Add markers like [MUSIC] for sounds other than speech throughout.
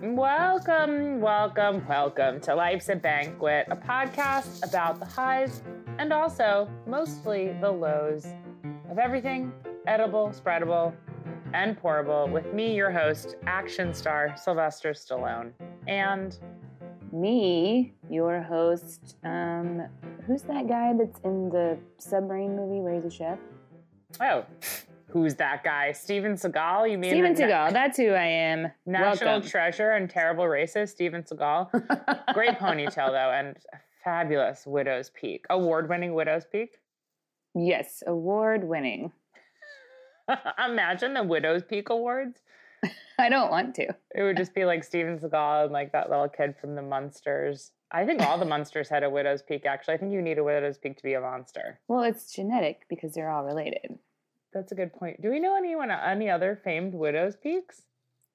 Welcome, welcome, welcome to Life's a Banquet, a podcast about the highs and also mostly the lows of everything edible, spreadable, and pourable with me, your host, action star Sylvester Stallone. And me, your host, um, who's that guy that's in the submarine movie where he's a chef? oh, who's that guy? Steven Seagal? You mean Steven Seagal. That's who I am. [LAUGHS] National Welcome. treasure and terrible racist, Steven Seagal. [LAUGHS] Great ponytail though, and fabulous widow's peak. Award-winning widow's peak. yes, award winning. [LAUGHS] Imagine the widow's peak awards. I don't want to. It would just be like Steven Seagal and like that little kid from the Munsters. I think all the Munsters had a widow's peak. Actually, I think you need a widow's peak to be a monster. Well, it's genetic because they're all related. That's a good point. Do we know anyone any other famed widow's peaks?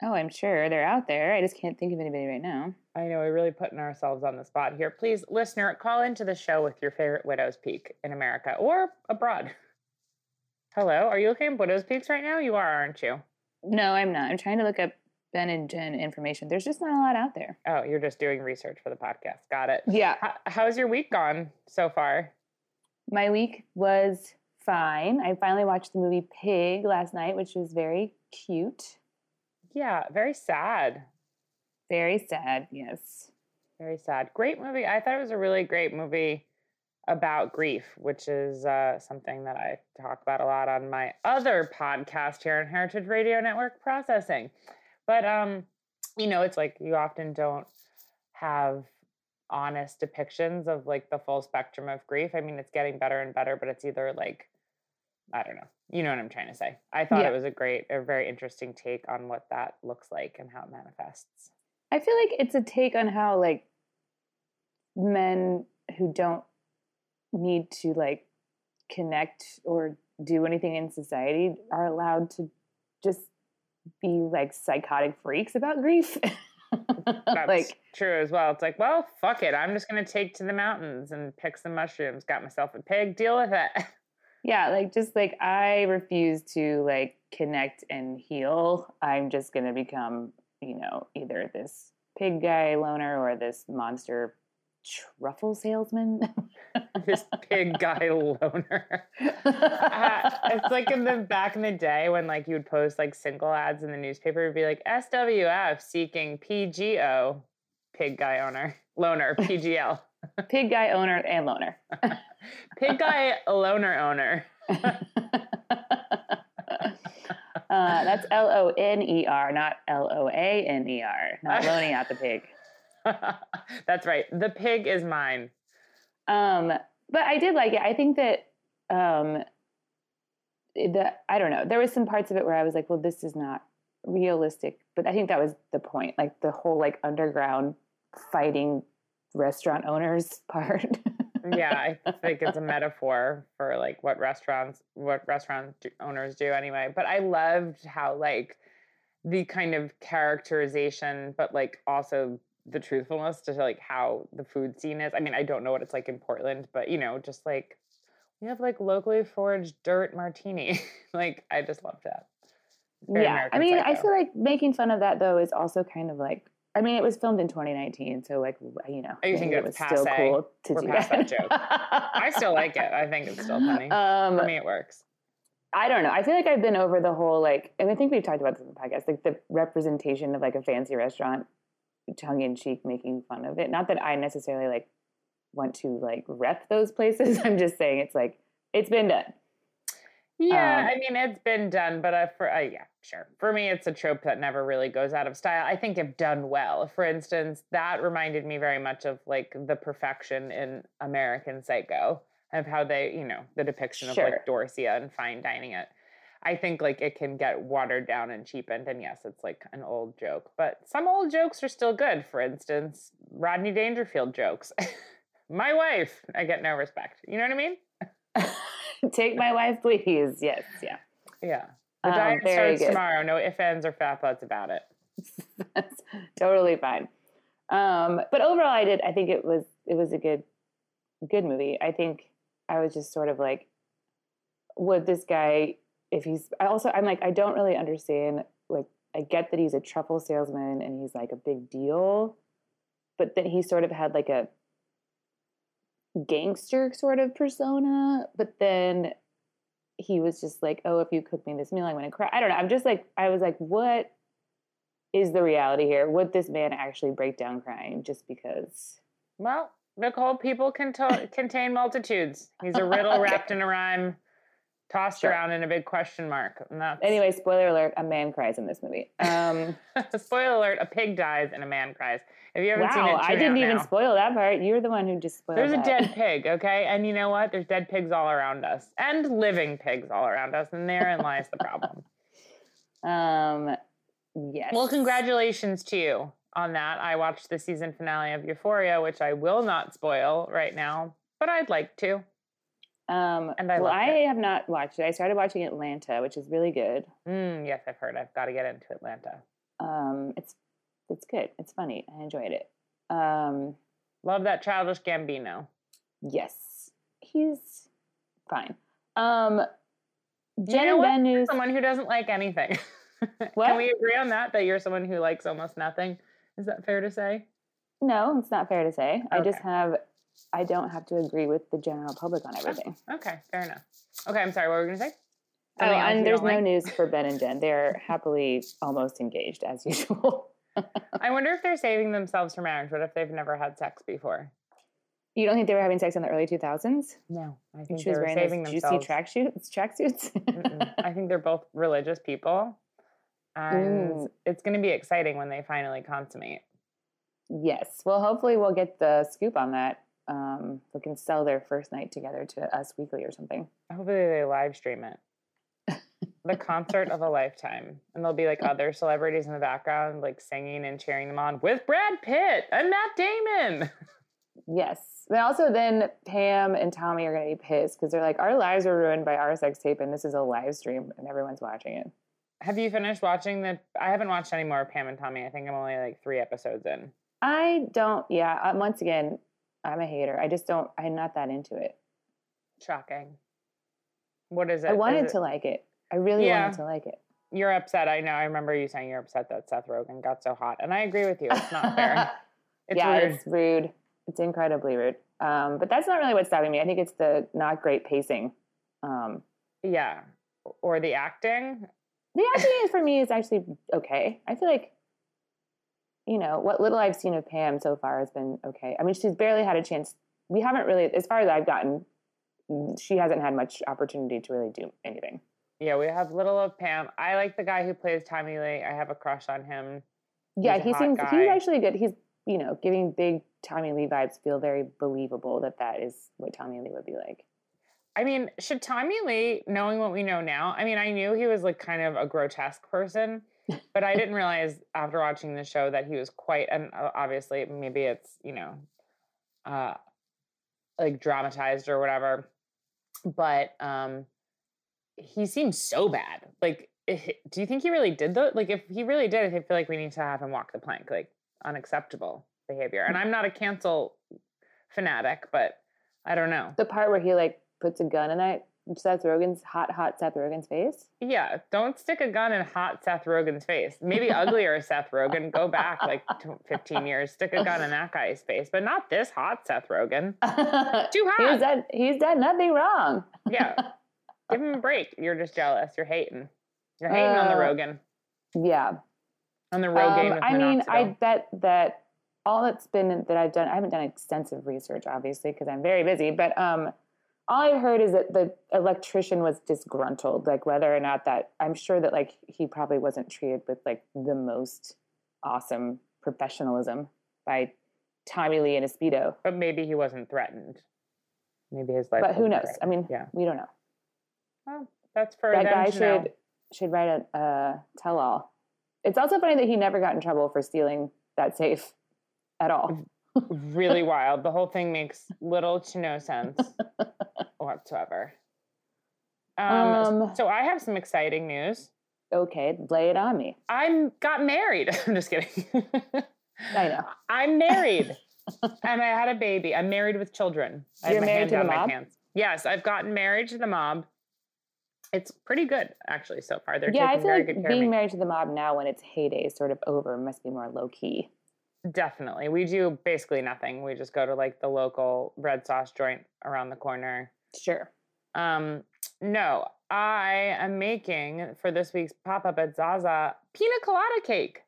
Oh, I'm sure they're out there. I just can't think of anybody right now. I know we're really putting ourselves on the spot here. Please, listener, call into the show with your favorite widow's peak in America or abroad. [LAUGHS] Hello, are you looking at widow's peaks right now? You are, aren't you? No, I'm not. I'm trying to look up Ben and Jen information. There's just not a lot out there. Oh, you're just doing research for the podcast. Got it. Yeah. How, how's your week gone so far? My week was fine. I finally watched the movie Pig last night, which was very cute. Yeah, very sad. Very sad, yes. Very sad. Great movie. I thought it was a really great movie about grief, which is uh, something that I talk about a lot on my other podcast here on Heritage Radio Network Processing. But um, you know, it's like you often don't have honest depictions of like the full spectrum of grief. I mean, it's getting better and better, but it's either like I don't know. You know what I'm trying to say. I thought Yeah. it was a great, a very interesting take on what that looks like and how it manifests. I feel like it's a take on how like men who don't need to like connect or do anything in society are allowed to just be like psychotic freaks about grief. [LAUGHS] [LAUGHS] That's like true as well. It's like, well, fuck it. I'm just gonna take to the mountains and pick some mushrooms. Got myself a pig. Deal with it. [LAUGHS] yeah, like just like I refuse to like connect and heal. I'm just gonna become, you know, either this pig guy loner or this monster truffle salesman. [LAUGHS] this pig guy loner. Uh, it's like in the back in the day when like you would post like single ads in the newspaper. It'd be like SWF seeking PGO, pig guy owner, loner, PGL, [LAUGHS] pig guy owner and loner. [LAUGHS] pig guy loner owner. Uh, that's L O N E R, not L O A N E R, not loaning out the pig. [LAUGHS] That's right. The pig is mine. Um, but I did like it. I think that um, the I don't know. There was some parts of it where I was like, well, this is not realistic. But I think that was the point. Like the whole like underground fighting restaurant owners [LAUGHS] part. yeah, I [LAUGHS] think it's a metaphor for like what restaurants what restaurant owners do anyway. But I loved how like the kind of characterization, but like also the truthfulness to like how the food scene is. I mean, I don't know what it's like in Portland, but you know, just like we have like locally foraged dirt martini. [LAUGHS] like I just love that. Very yeah, American I mean, I feel like making fun of that though is also kind of like. I mean, it was filmed in 2019, so like you know, I think it it's was still cool to We're do past that. that joke. I still like it. I think it's still funny. Um, For me, it works. I don't know. I feel like I've been over the whole like, and I think we've talked about this in the podcast, like the representation of like a fancy restaurant, tongue in cheek, making fun of it. Not that I necessarily like want to like rep those places. [LAUGHS] I'm just saying it's like it's been done. Yeah, Um, I mean it's been done, but uh, for uh, yeah, sure. For me, it's a trope that never really goes out of style. I think if done well, for instance, that reminded me very much of like the perfection in American Psycho of how they, you know, the depiction of like Dorsia and fine dining it. I think like it can get watered down and cheapened, and yes, it's like an old joke, but some old jokes are still good. For instance, Rodney Dangerfield jokes. [LAUGHS] My wife, I get no respect. You know what I mean? [LAUGHS] Take my wife, please. Yes, yeah. Yeah. The Um, diet starts good. tomorrow. No ifs, ands, or fat butts about it. That's [LAUGHS] totally fine. Um, but overall, I did. I think it was it was a good good movie. I think I was just sort of like, would this guy, if he's, I also I'm like I don't really understand. Like I get that he's a truffle salesman and he's like a big deal, but that he sort of had like a gangster sort of persona. But then he was just like, oh, if you cook me this meal, I'm gonna cry. I don't know. I'm just like I was like, what is the reality here? Would this man actually break down crying just because? Well, Nicole, people can to- [LAUGHS] contain multitudes. He's a riddle Okay. [LAUGHS] wrapped in a rhyme, tossed Sure. around in a big question mark. Anyway, spoiler alert: a man cries in this movie. Um, [LAUGHS] spoiler alert: a pig dies and a man cries. If you haven't seen it, wow, I didn't even now. spoil that part. You're the one who just spoiled. There's a dead [LAUGHS] pig, okay? And you know what? There's dead pigs all around us, and living pigs all around us, and therein lies the problem. [LAUGHS] Um, yes. Well, congratulations to you on that. I watched the season finale of Euphoria, which I will not spoil right now, but I'd like to. Um, and I well, I have not watched it. I started watching Atlanta, which is really good. Mm, yes, I've heard. I've got to get into Atlanta. Um, it's it's good. It's funny. I enjoyed it. Um, Love that Childish Gambino. yes, he's fine. Um, You Jen know and what? News. Someone who doesn't like anything. [LAUGHS] What? Can we agree on that? That you're someone who likes almost nothing? Is that fair to say? No, it's not fair to say. I just have, I don't have to agree with the general public on everything. Okay, fair enough. Okay, I'm sorry. What were we going to say? Oh, Something else and there's no like? news for [LAUGHS] Ben and Jen. They're happily almost engaged as [LAUGHS] usual. I wonder if they're saving themselves for marriage. What if they've never had sex before? You don't think they were having sex in the early 2000s? No, I think she was wearing saving those themselves. juicy tracksuits. Tracksuits. [LAUGHS] I think they're both religious people, and Mm. it's going to be exciting when they finally consummate. yes. Well, hopefully we'll get the scoop on that. Um, they can sell their first night together to Us Weekly or something. Hopefully, they live stream it. the concert of a [LAUGHS] lifetime, and there'll be like other celebrities in the background, like singing and cheering them on with Brad Pitt and Matt Damon. Yes. But also, then Pam and Tommy are going to be pissed because they're like, our lives were ruined by our sex tape, and this is a live stream, and everyone's watching it. Have you finished watching the? I haven't watched any more of Pam and Tommy. I think I'm only like three episodes in. I don't, yeah, uh, once again, I'm a hater. I just don't, I'm not that into it. Shocking. What is it? I wanted it- to like it. I really Yeah. wanted to like it. You're upset. I know. I remember you saying you're upset that Seth Rogen got so hot, and I agree with you. It's not fair. [LAUGHS] It's yeah, rude. it's rude. It's incredibly rude. Um, but that's not really what's stopping me. I think it's the not great pacing. Um, Yeah. Or the acting. the acting for me is actually okay. I feel like, you know, what little I've seen of Pam so far has been okay. I mean, she's barely had a chance. We haven't really, as far as I've gotten, mm, she hasn't had much opportunity to really do anything. Yeah, we have little of Pam. I like the guy who plays Tommy Lee. I have a crush on him. Yeah, He's a he seems guy. he's actually good. He's you know giving big Tommy Lee vibes. Feel very believable that that is what Tommy Lee would be like. I mean, should Tommy Lee, knowing what we know now, I mean, I knew he was like kind of a grotesque person, but I didn't realize after watching the show that he was quite, and obviously maybe it's, you know, uh, like dramatized or whatever, but um, he seemed so bad. Like, eh, do you think he really did though? Like, if he really did, I feel like we need to have him walk the plank, like unacceptable behavior. And I'm not a cancel fanatic, but I don't know. The part where he like puts a gun in that Seth Rogen's hot, hot Seth Rogen's face. Yeah, don't stick a gun in hot Seth Rogen's face. Maybe [LAUGHS] uglier Seth Rogen. Go back like 15 years, stick a gun in that guy's face, but not this hot Seth Rogen. [LAUGHS] Too hot. He's done, he's done nothing wrong. yeah, [LAUGHS] give him a break. You're just jealous. You're hating. You're hating uh, on the uh, Rogen. Yeah. On the Rogen. Um, I mean, I bet that all that's been that I've done. I haven't done extensive research, obviously, because I'm very busy. But um, all I heard is that the electrician was disgruntled, like whether or not that I'm sure that like he probably wasn't treated with like the most awesome professionalism by Tommy Lee and a speedo. But maybe he wasn't threatened. Maybe his life. But who knows? Threatened. I mean, yeah, we don't know. Well, that's for that guy should know. should write a uh, tell all. It's also funny that he never got in trouble for stealing that safe at all. Really [LAUGHS] wild. The whole thing makes little to no sense [LAUGHS] whatsoever. Um, um, so I have some exciting news. Okay, lay it on me. I'm got married. [LAUGHS] I'm just kidding. I know. I'm married. and I had a baby. I'm married with children. I You're married to the mob? Yes, I've gotten married to the mob. It's pretty good actually so far. They're yeah, I feel like being married to the mob now when its heyday is sort of over must be more low key. Definitely. We do basically nothing. We just go to like the local red sauce joint around the corner Sure. Um, no, I am making for this week's pop up at Zaza pina colada cake.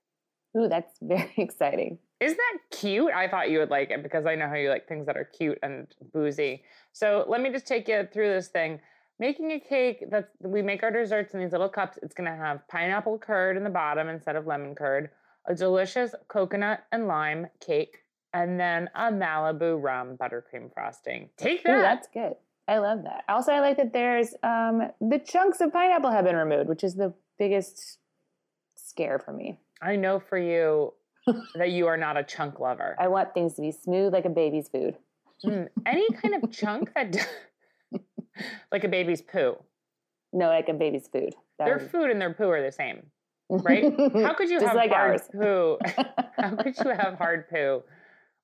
Ooh, that's [LAUGHS] very exciting. Isn't that cute? I thought you would like it because I know how you like things that are cute and boozy. So let me just take you through this thing. Making a cake that we make our desserts in these little cups. It's going to have pineapple curd in the bottom instead of lemon curd, a delicious coconut and lime cake, and then a Malibu rum buttercream frosting. Take that. Ooh, that's good. I love that. Also, I like that there's um, the chunks of pineapple have been removed, which is the biggest scare for me. I know for you that you are not a chunk lover. I want things to be smooth like a baby's food. Mm, any kind of chunk that, [LAUGHS] like a baby's poo. No, like a baby's food. That their food and their poo are the same, right? [LAUGHS] How could you have like hard ours. poo? [LAUGHS] How could you have [LAUGHS] hard poo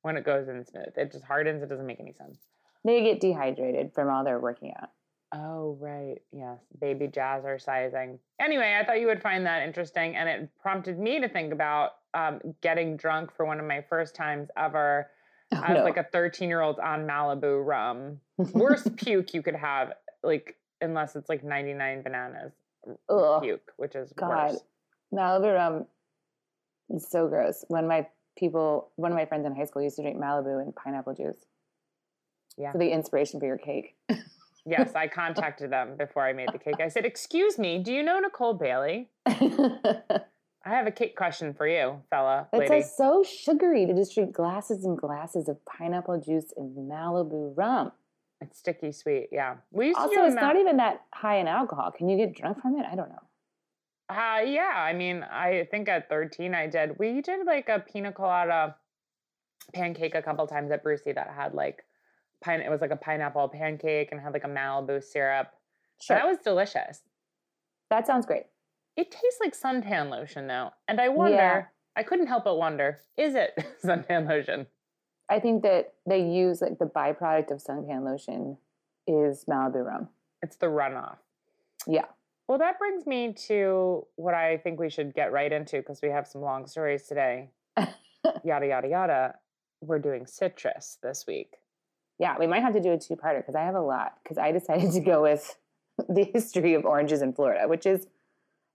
when it goes in smooth? It just hardens. It doesn't make any sense. They get dehydrated from all their working out. Oh, right. Yes. Baby jazzercising. Anyway, I thought you would find that interesting. And it prompted me to think about um, getting drunk for one of my first times ever oh, as no. like a 13 year old on Malibu rum. Worst puke you could have, like, unless it's like 99 bananas Ugh. puke, which is God. worse. Malibu rum is so gross. When my people, one of my friends in high school used to drink Malibu and pineapple juice yeah. for the inspiration for your cake. [LAUGHS] yes, I contacted them before I made the cake. I said, "Excuse me, do you know Nicole Bailey?" [LAUGHS] I have a cake question for you, fella. It's like so sugary to just drink glasses and glasses of pineapple juice and Malibu rum. It's sticky sweet, yeah. We used also, to do it's not even that high in alcohol. Can you get drunk from it? I don't know. Uh, yeah, I mean, I think at 13 I did. We did like a pina colada pancake a couple times at Brucie that had like pine. It was like a pineapple pancake and had like a Malibu syrup. Sure. That was delicious. That sounds great. It tastes like suntan lotion though, and I wonder. Yeah. I couldn't help but wonder: is it [LAUGHS] suntan lotion? I think that they use like the byproduct of suntan lotion is Malibu rum. It's the runoff. Yeah. Well, that brings me to what I think we should get right into because we have some long stories today. [LAUGHS] yada yada yada. We're doing citrus this week yeah, we might have to do a two parter because I have a lot. Because I decided to go with [LAUGHS] the history of oranges in Florida, which is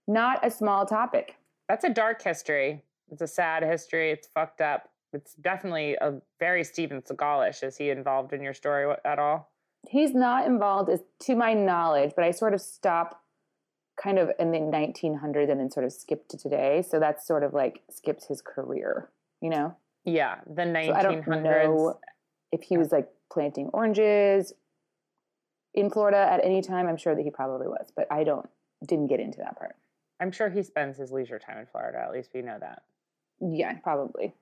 not a small topic. That's a dark history. It's a sad history. It's fucked up. It's definitely a very Steven Seagalish. Is he involved in your story at all? He's not involved, as to my knowledge, but I sort of stop kind of in the 1900s and then sort of skipped to today. So that's sort of like skipped his career, you know? Yeah, the 1900s. So I don't know if he was like planting oranges in Florida at any time. I'm sure that he probably was, but I don't didn't get into that part. I'm sure he spends his leisure time in Florida. At least we know that. Yeah, probably.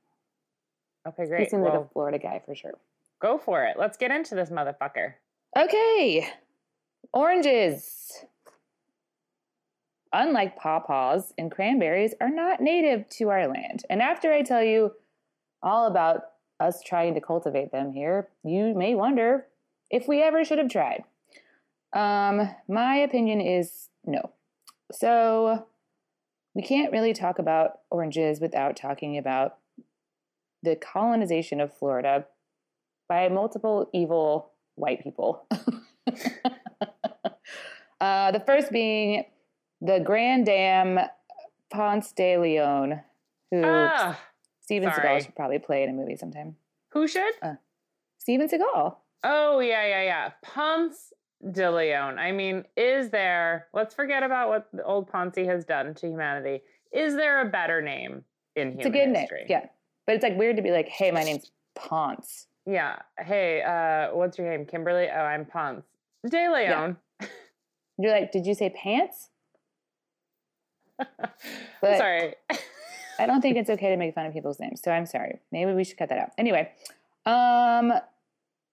Okay, great. He seems well, like a Florida guy for sure. Go for it. Let's get into this motherfucker. Okay. Oranges. Unlike pawpaws and cranberries, are not native to our land. And after I tell you all about us trying to cultivate them here, you may wonder if we ever should have tried. Um, my opinion is no. So we can't really talk about oranges without talking about the colonization of Florida by multiple evil white people. [LAUGHS] uh, the first being the Grand Dame Ponce de Leon, who Ah, Steven sorry. Seagal should probably play in a movie sometime. who should? Steven Seagal. Oh yeah, yeah, yeah. Ponce de Leon. I mean, is there? Let's forget about what the old Ponce has done to humanity. Is there a better name in It's human a good history? name. Yeah. But it's like weird to be like, hey, my name's Ponce. Yeah. Hey, uh, what's your name? Kimberly? Oh, I'm Ponce. De Leon. You're like, did you say pants? [LAUGHS] Sorry. I don't think it's okay to make fun of people's names, so I'm sorry. Maybe we should cut that out. Anyway, um,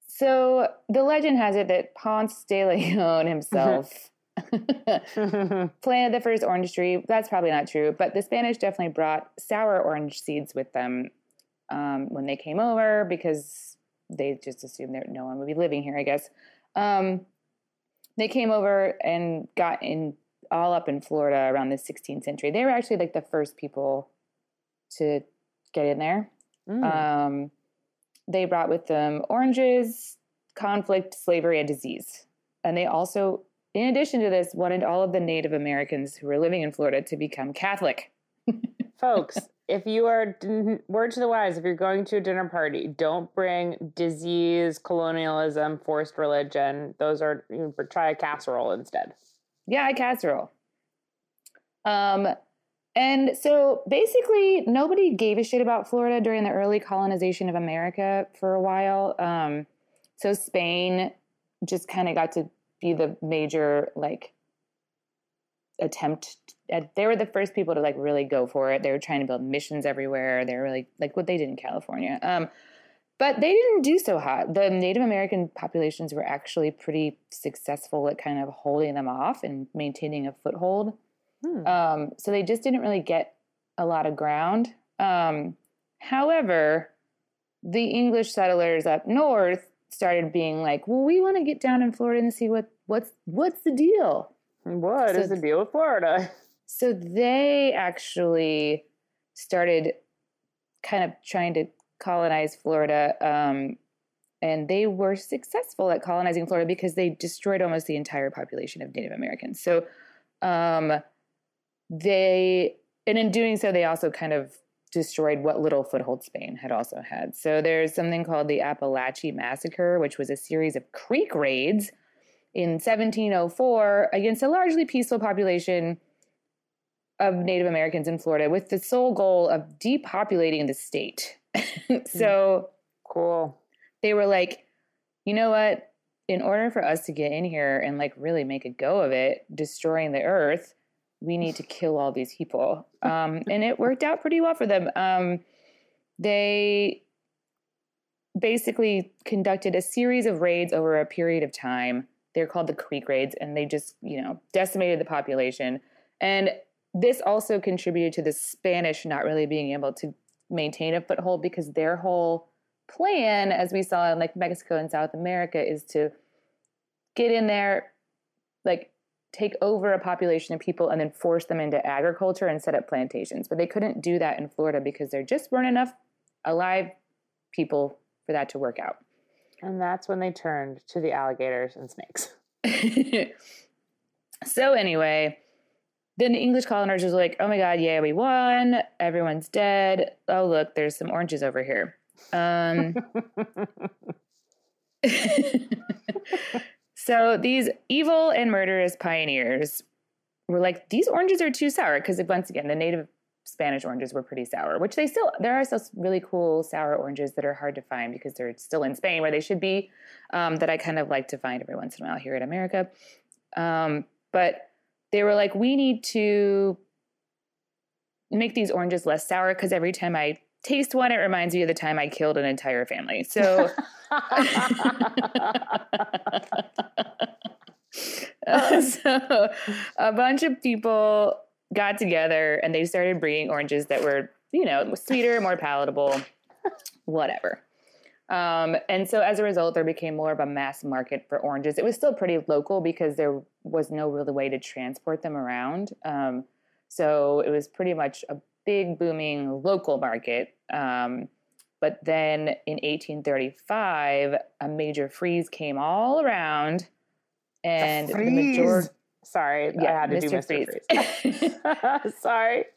so the legend has it that Ponce de Leon himself [LAUGHS] planted the first orange tree. That's probably not true, but the Spanish definitely brought sour orange seeds with them um, when they came over because they just assumed that no one would be living here, I guess. Um, they came over and got in all up in Florida around the 16th century. They were actually like the first people to get in there. Mm. Um, they brought with them oranges, conflict, slavery, and disease. And they also, in addition to this, wanted all of the Native Americans who were living in Florida to become Catholic. [LAUGHS] Folks, if you are word to the wise, if you're going to a dinner party, don't bring disease, colonialism, forced religion. Those are you know, try a casserole instead. Yeah, casserole. Um, and so basically, nobody gave a shit about Florida during the early colonization of America for a while. Um, so Spain just kind of got to be the major like attempt. At, they were the first people to like really go for it. They were trying to build missions everywhere. They were really like what they did in California. Um, but they didn't do so hot. The Native American populations were actually pretty successful at kind of holding them off and maintaining a foothold. Hmm. Um, so they just didn't really get a lot of ground. Um, however, the English settlers up north started being like, "Well, we want to get down in Florida and see what what's what's the deal." What So is the deal with Florida? [LAUGHS] So they actually started kind of trying to colonize Florida. Um, and they were successful at colonizing Florida because they destroyed almost the entire population of Native Americans. So um, they, and in doing so, they also kind of destroyed what little foothold Spain had also had. So there's something called the Apalachee Massacre, which was a series of creek raids in 1704 against a largely peaceful population of Native Americans in Florida with the sole goal of depopulating the state. [LAUGHS] so Cool. they were like, you know what? In order for us to get in here and like really make a go of it, destroying the earth, we need to kill all these people. [LAUGHS] Um, and it worked out pretty well for them. Um, they basically conducted a series of raids over a period of time. They're called the Creek Raids, and they just, you know, decimated the population. And this also contributed to the Spanish not really being able to maintain a foothold because their whole plan, as we saw in like Mexico and South America, is to get in there, like take over a population of people and then force them into agriculture and set up plantations. But they couldn't do that in Florida because there just weren't enough alive people for that to work out. And that's when they turned to the alligators and snakes. [LAUGHS] so anyway, then the English colonizers were like, "Oh my god, yeah, we won. Everyone's dead. Oh look, there's some oranges over here." Um, [LAUGHS] [LAUGHS] so these evil and murderous pioneers were like, "These oranges are too sour," because once again, the native Spanish oranges were pretty sour, which they still there are still really cool sour oranges that are hard to find because they're still in Spain where they should be. Um, that I kind of like to find every once in a while here in America. Um, but they were like, we need to make these oranges less sour because every time I taste one, it reminds me of the time I killed an entire family. So. [LAUGHS] [LAUGHS] so a bunch of people got together and they started breeding oranges that were, you know, sweeter, more palatable, whatever. Um, and so as a result, there became more of a mass market for oranges. It was still pretty local because there was no real way to transport them around. Um, so it was pretty much a big booming local market. Um, but then in 1835, a major freeze came all around, and the, the majority. Sorry, yeah, I had to Mr. do Mr. Freeze. freeze. [LAUGHS] Sorry. [LAUGHS]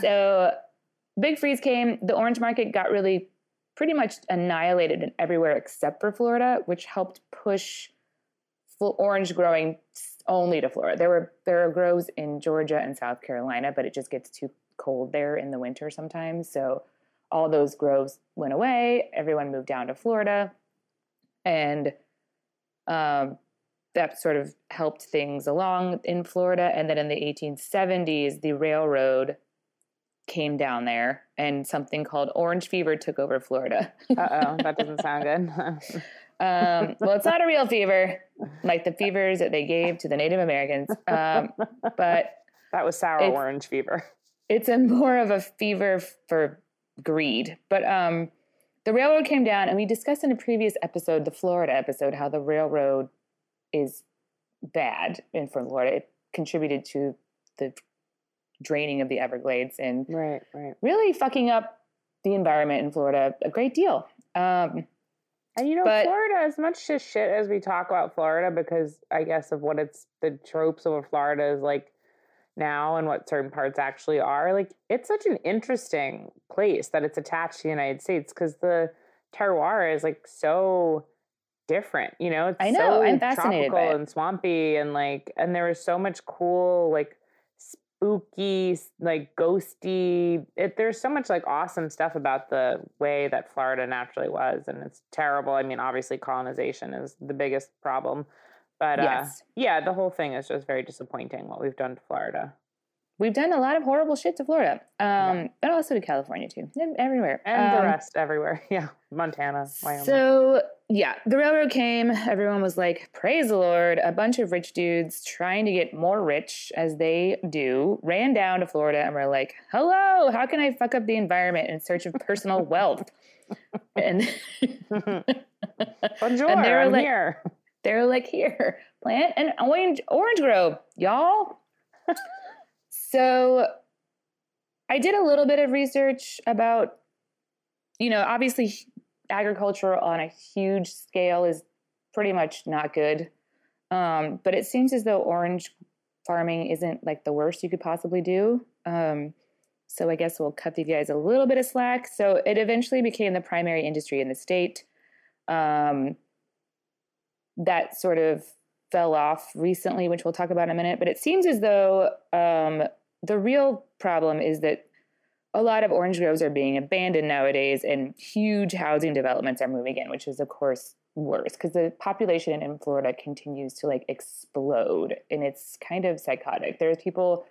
So, big freeze came. The orange market got really pretty much annihilated in everywhere except for Florida, which helped push orange growing only to Florida. There were there are groves in Georgia and South Carolina, but it just gets too cold there in the winter sometimes. So all those groves went away. Everyone moved down to Florida, and um, that sort of helped things along in Florida. And then in the 1870s, the railroad came down there, and something called orange fever took over Florida. uh oh, that [LAUGHS] doesn't sound good. [LAUGHS] um, well, it's not a real fever like the fevers that they gave to the Native Americans, um, but that was sour orange fever. It's a more of a fever for greed. But um, the railroad came down, and we discussed in a previous episode, the Florida episode, how the railroad is bad in Florida. It contributed to the draining of the Everglades and right, right. really fucking up the environment in Florida a great deal. Um, and you know, but, Florida, as much as shit as we talk about Florida, because I guess of what it's the tropes of what Florida is like now and what certain parts actually are, like it's such an interesting place that it's attached to the United States because the terroir is like so different. You know, it's I know, so I'm fascinated tropical and swampy and like, and there was so much cool like spooky, like ghosty. It, there's so much like awesome stuff about the way that Florida naturally was, and it's terrible. I mean, obviously, colonization is the biggest problem, but uh, yes. yeah, the whole thing is just very disappointing. What we've done to Florida. We've done a lot of horrible shit to Florida, um, yeah. but also to California too, and everywhere, and um, the rest everywhere. [LAUGHS] Yeah, Montana, Wyoming. So yeah, the railroad came. Everyone was like, "Praise the Lord!" A bunch of rich dudes trying to get more rich, as they do, ran down to Florida and were like, "Hello, how can I fuck up the environment in search of personal [LAUGHS] wealth?" and [LAUGHS] Bonjour, [LAUGHS] and they were I'm like, here. They're like, "Here, plant an orange orange grove, y'all." so, I did a little bit of research about, you know, obviously agriculture on a huge scale is pretty much not good. Um, but it seems as though orange farming isn't like the worst you could possibly do. Um, so I guess we'll cut you guys a little bit of slack. So it eventually became the primary industry in the state. Um, that sort of fell off recently, which we'll talk about in a minute. But it seems as though um, the real problem is that a lot of orange groves are being abandoned nowadays and huge housing developments are moving in which is of course worse because the population in florida continues to like explode and it's kind of psychotic there's people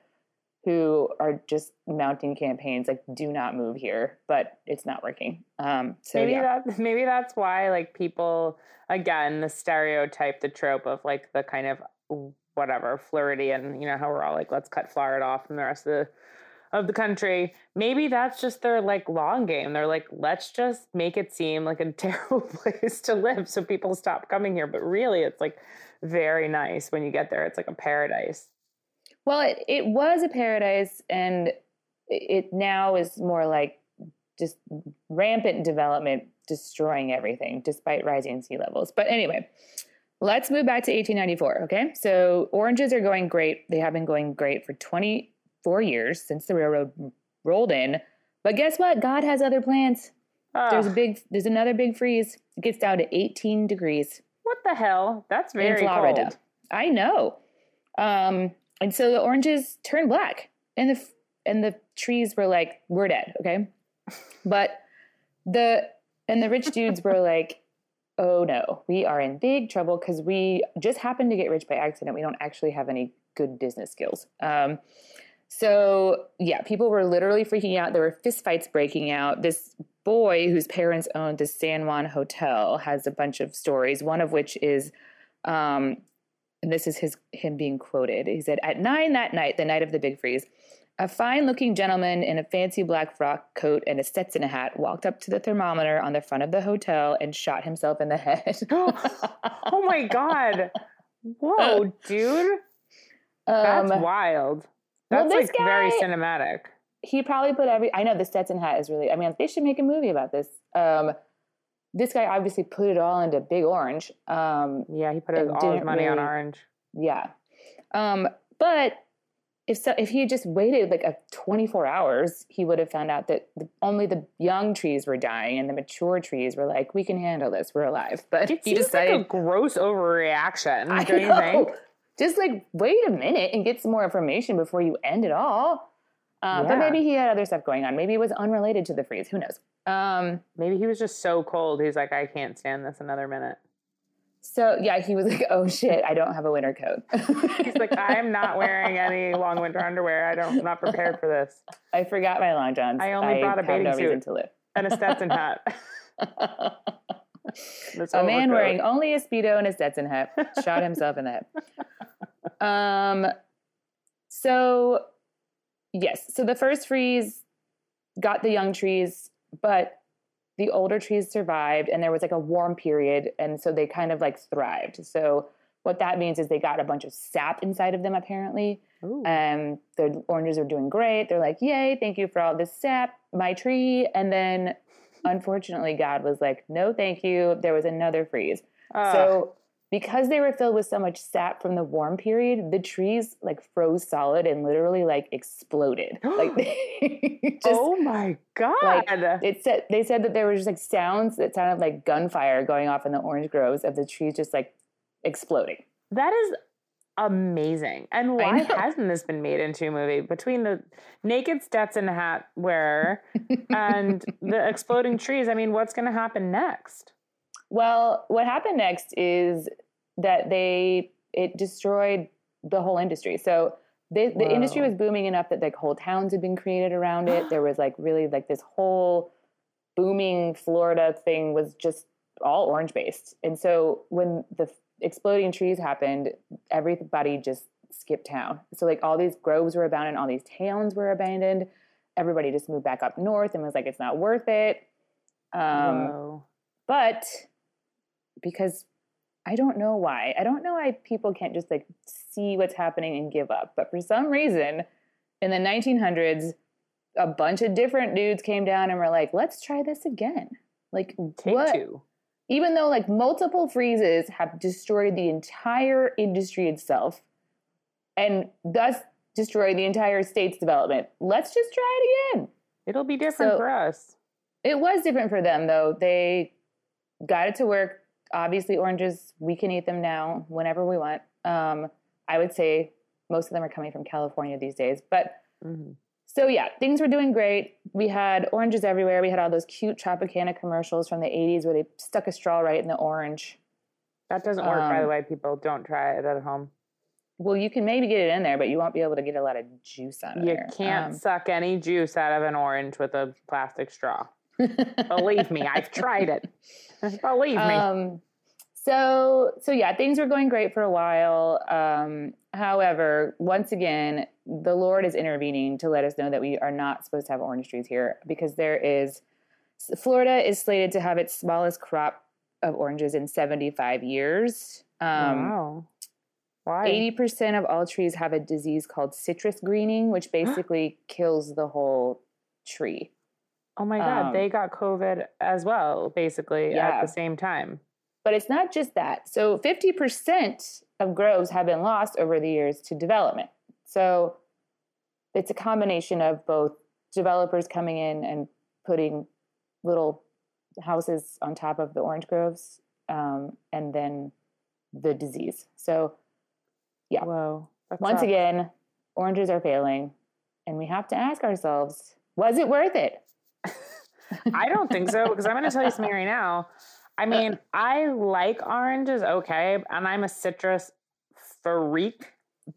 who are just mounting campaigns like do not move here but it's not working um so maybe yeah. that maybe that's why like people again the stereotype the trope of like the kind of whatever floridian you know how we're all like let's cut florida off from the rest of the of the country. Maybe that's just their like long game. They're like, let's just make it seem like a [LAUGHS] terrible place to live so people stop coming here. But really, it's like very nice when you get there. It's like a paradise. Well, it, it was a paradise, and it now is more like just rampant development destroying everything despite rising sea levels. But anyway, let's move back to 1894. Okay. So oranges are going great. They have been going great for 20 four years since the railroad rolled in. But guess what? God has other plans. There's a big, there's another big freeze. It gets down to 18 degrees. What the hell? That's very in Florida. Cold. I know. Um, and so the oranges turned black, and the and the trees were like, "We're dead." Okay, [LAUGHS] but the and the rich dudes were like, "Oh no, we are in big trouble because we just happened to get rich by accident. We don't actually have any good business skills." Um, so, yeah, people were literally freaking out. There were fistfights breaking out. This boy whose parents owned the San Juan Hotel has a bunch of stories, one of which is um, and this is his him being quoted. He said, "At nine that night, the night of the big freeze, A fine looking gentleman in a fancy black frock coat and a Stetson hat walked up to the thermometer on the front of the hotel and shot himself in the head. [GASPS] oh my God. [LAUGHS] Whoa, dude. That's Um, wild. Well, That's this like very cinematic. he probably put every I know the Stetson hat is really I mean they should make a movie about this. Um this guy obviously put it all into Big Orange. Um Yeah, he put his, all his money on orange. yeah. Um but if so if he had just waited like a 24 hours, he would have found out that the, only the young trees were dying and the mature trees were like we can handle this, we're alive. But It he decided like a gross overreaction, I don't you know. think? Just like wait a minute and get some more information before you end it all. Uh, But maybe he had other stuff going on. Maybe it was unrelated to the freeze. Who knows? Um, Maybe he was just so cold. He's like, I can't stand this another minute. so yeah, he was like, "Oh shit, I don't have a winter coat." [LAUGHS] He's like, I am not wearing any long winter underwear. I don't, I'm not prepared for this. I forgot my long johns. I only brought a bathing no suit. to live. And a Stetson hat. [LAUGHS] [LAUGHS] [LAUGHS] A man overcoat. wearing only a speedo and a Stetson hat shot himself in the head. [LAUGHS] Um, so yes, so the first freeze got the young trees, but the older trees survived, and there was like a warm period, and so they kind of like thrived. So what that means is they got a bunch of sap inside of them, apparently. Ooh. Um, the oranges are doing great. They're like, "Yay! Thank you for all this sap, my tree." And then, unfortunately, God was like, "No, thank you." There was another freeze. Ugh. So because they were filled with so much sap from the warm period, the trees like froze solid and literally like exploded. [GASPS] like they [LAUGHS] just oh my God. like, it said they said that there were just like sounds that sounded like gunfire going off in the orange groves of the trees just like exploding. That is amazing. And why hasn't this been made into a movie? Between the naked Stetson hat wearer and [LAUGHS] the exploding trees, I mean, what's going to happen next? Well, what happened next is that they it destroyed the whole industry. So they, the industry was booming enough that like whole towns had been created around it. There was like really like this whole booming Florida thing was just all orange based. And so when the exploding trees happened, everybody just skipped town. So like all these groves were abandoned, all these towns were abandoned. Everybody just moved back up north and was like, it's not worth it. Um, but because I don't know why. I don't know why people can't just like see what's happening and give up. But for some reason, in the 1900s, a bunch of different dudes came down and were like, let's try this again. Like, Take what? two. Even though like multiple freezes have destroyed the entire industry itself and thus destroyed the entire state's development, let's just try it again. It'll be different So- for us. It was different for them though. They got it to work. Obviously, oranges we can eat them now whenever we want. Um, I would say most of them are coming from California these days. But Mhm. So yeah, things were doing great. We had oranges everywhere. We had all those cute Tropicana commercials from the '80s where they stuck a straw right in the orange. That doesn't work, by Um, the way, people. Don't try it at home. Well, you can maybe get it in there, but you won't be able to get a lot of juice out of it. You there. can't Um, suck any juice out of an orange with a plastic straw. [LAUGHS] Believe me, I've tried it. [LAUGHS] Believe me. Um, so so yeah, things were going great for a while. Um, however, once again, the Lord is intervening to let us know that we are not supposed to have orange trees here because there is Florida is slated to have its smallest crop of oranges in 75 years. Um, wow. Why? Eighty percent of all trees have a disease called citrus greening, which [GASPS] basically kills the whole tree. oh my God. um, they got COVID as well, basically, Yeah. at the same time. But it's not just that. So 50% of groves have been lost over the years to development. So it's a combination of both developers coming in and putting little houses on top of the orange groves um, and then the disease. So Yeah. Whoa. once again, oranges are failing. And we have to ask ourselves, was it worth it? [LAUGHS] I don't think so because I'm going to tell you something right now. I mean, I like oranges, okay, and I'm a citrus freak,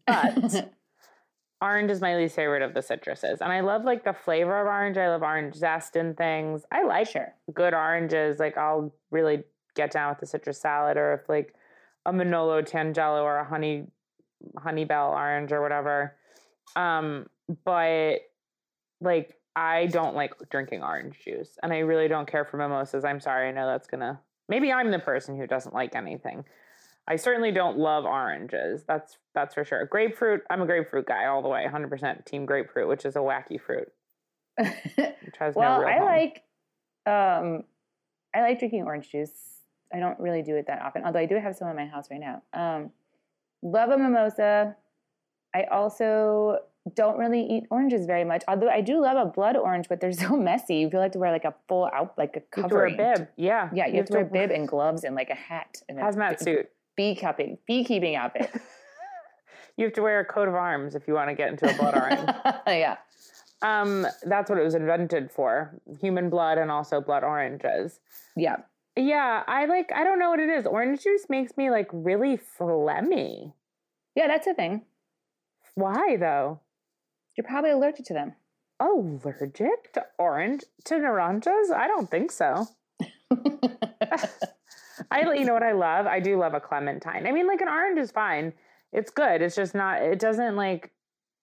but [LAUGHS] orange is my least favorite of the citruses. And I love like the flavor of orange. I love orange zest and things. I like Sure. good oranges. Like I'll really get down with the citrus salad or if like a Minneola Tangelo or a honey honey bell orange or whatever. Um, but like I don't like drinking orange juice, and I really don't care for mimosas. I'm sorry, I know that's gonna. Maybe I'm the person who doesn't like anything. I certainly don't love oranges. That's that's for sure. Grapefruit, I'm a grapefruit guy all the way, 100% team grapefruit, which is a wacky fruit. [LAUGHS] Which has well, no real I home. like um I like drinking orange juice. I don't really do it that often, although I do have some in my house right now. Um love a mimosa. I also don't really eat oranges very much. Although I do love a blood orange, but they're [LAUGHS] so messy. You feel like to wear like a full out like a You have to wear a bib. Yeah. Yeah, you, have to wear a bib and gloves and like a hat and a hazmat bee- suit. beekeeping beekeeping outfit. [LAUGHS] [LAUGHS] You have to wear a coat of arms if you want to get into a blood orange. yeah. Um, that's what it was invented for: human blood and also blood oranges. Yeah. Yeah, I like. I don't know what it is. Orange juice makes me like really phlegmy. Yeah, that's a thing. Why though? You're probably allergic to them. Allergic to orange to naranjas? I don't think so. [LAUGHS] I, you know what I love? I do love a clementine. I mean, like an orange is fine. It's good. It's just not. It doesn't like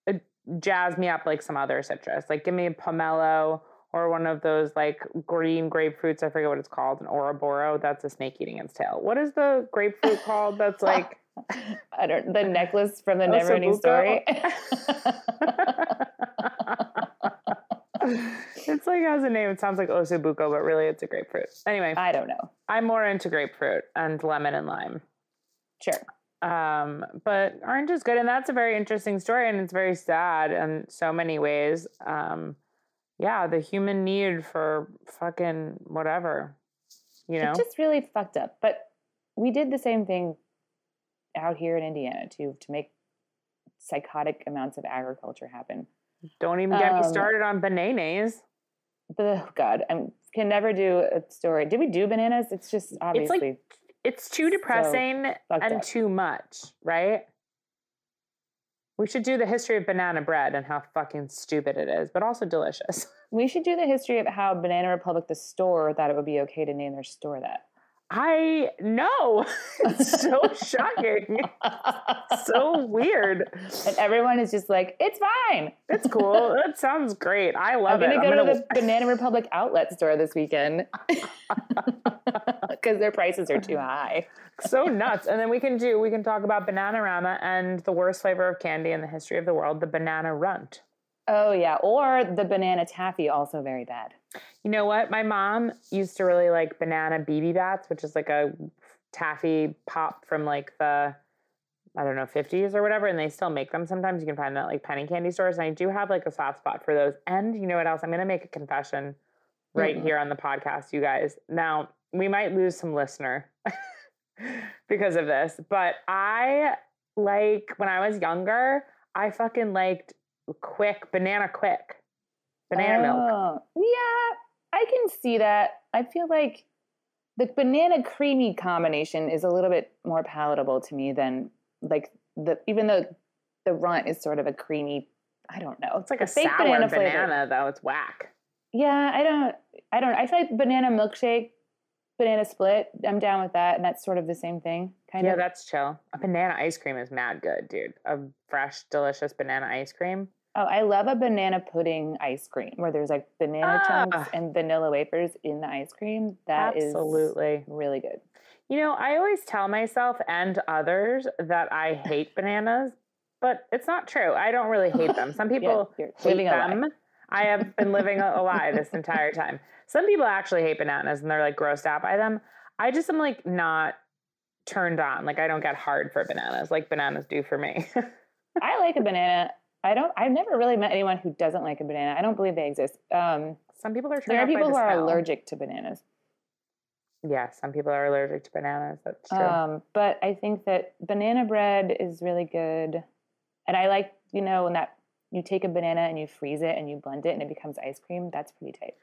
uh, jazz me up like some other citrus. Like give me a pomelo or one of those like green grapefruits. I forget what it's called. An Ouroboros. That's a snake eating its tail. What is the grapefruit called? That's [LAUGHS] like. [LAUGHS] I don't the necklace from the never ending story. [LAUGHS] it's like has a name. It sounds like osobuco, but really it's a grapefruit. Anyway, I don't know. I'm more into grapefruit and lemon and lime. Sure. Um, but orange is good, and that's a very interesting story, and it's very sad in so many ways. Um, yeah, the human need for fucking whatever, you know. It's just really fucked up. But we did the same thing out here in Indiana to to make psychotic amounts of agriculture happen. Don't even get me um, started on bananas. But oh God, I can never do a story. Did we do bananas? It's just obviously It's too depressing fucked and up. too much, right? We should do the history of banana bread and how fucking stupid it is, but also delicious. [LAUGHS] we should do the history of how Banana Republic, the store, thought it would be okay to name their store that. I know. [LAUGHS] It's so [LAUGHS] shocking. So weird. and everyone is just like, it's fine. It's cool. [LAUGHS] That sounds great. I love it. I'm gonna it. go I'm to gonna- the Banana Republic outlet store this weekend because their prices are too high. so nuts. And then we can do we can talk about Bananarama and the worst flavor of candy in the history of the world, the banana runt. Oh yeah, or the banana taffy, also very bad. You know what? My mom used to really like banana BB bats, which is like a taffy pop from like the I don't know, 50s or whatever, and they still make them sometimes. You can find them at like penny candy stores. And I do have like a soft spot for those. And you know what else? I'm gonna make a confession right Mm-mm. here on the podcast, you guys. Now, we might lose some listener [LAUGHS] because of this, but I like when I was younger, I fucking liked quick banana quick. Banana milk. Oh, Yeah, I can see that. I feel like the banana creamy combination is a little bit more palatable to me than like the even though the runt is sort of a creamy. I don't know. It's like a fake sour banana, flavor. though. It's whack. Yeah, I don't. I don't. I feel like banana milkshake, banana split. I'm down with that, and that's sort of the same thing, kind yeah, of. Yeah, that's chill. A banana ice cream is mad good, dude. A fresh, delicious banana ice cream. Oh, I love a banana pudding ice cream where there's like banana chunks Ah. and vanilla wafers in the ice cream. That is Absolutely. really good. You know, I always tell myself and others that I hate bananas, but it's not true. I don't really hate them. Some [LAUGHS] people you're hate them. I have been living a, a lie this entire time. Some people actually hate bananas and they're like grossed out by them. I just am like not turned on. Like I don't get hard for bananas like bananas do for me. I like a banana. I don't. I've never really met anyone who doesn't like a banana. I don't believe they exist. Um, some people are turned there are people who are smell. allergic to bananas. Yeah, some people are allergic to bananas. That's true. Um, but I think that banana bread is really good, and I like you know when that you take a banana and you freeze it and you blend it and it becomes ice cream. That's pretty tight.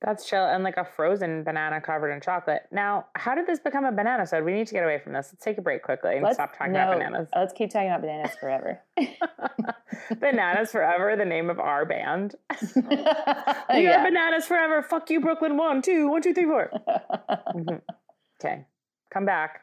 That's chill. And like a frozen banana covered in chocolate. Now, how did this become a banana sode? We need to get away from this. Let's take a break quickly and Let's stop talking no, about bananas. Let's keep talking about bananas forever. [LAUGHS] [LAUGHS] bananas Forever, the name of our band. [LAUGHS] We are. Bananas Forever. Fuck you, Brooklyn. One, two, one, two, three, four. Mhm. Okay. Come back.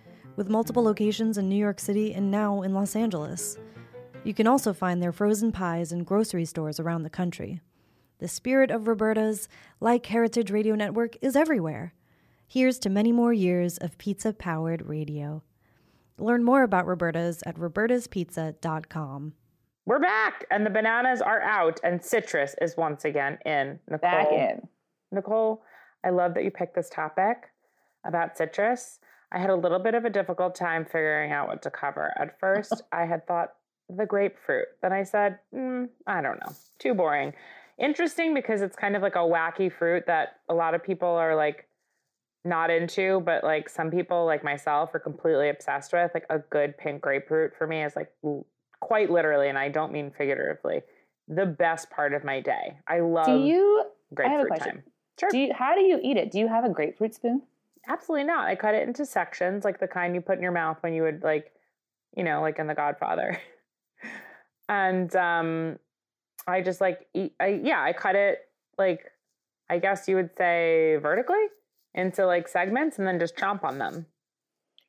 with multiple locations in New York City and now in Los Angeles. You can also find their frozen pies in grocery stores around the country. The spirit of Roberta's, like Heritage Radio Network, is everywhere. Here's to many more years of pizza powered radio. Learn more about Roberta's at robertaspizza.com. We're back, and the bananas are out, and citrus is once again in. Nicole, Back in. Nicole, I love that you picked this topic about citrus. I had a little bit of a difficult time figuring out what to cover. At first, [LAUGHS] I had thought the grapefruit. Then I said, mm, I don't know, too boring. Interesting because it's kind of like a wacky fruit that a lot of people are like not into, but like some people, like myself, are completely obsessed with. Like a good pink grapefruit for me is like quite literally, and I don't mean figuratively, the best part of my day. I love Do you? I have a question. time. Sure. Do you? How do you eat it? Do you have a grapefruit spoon? Absolutely not. I cut it into sections, like the kind you put in your mouth when you would like, you know, like in The Godfather. [LAUGHS] and um I just like eat I yeah, I cut it like I guess you would say vertically into like segments and then just chomp on them.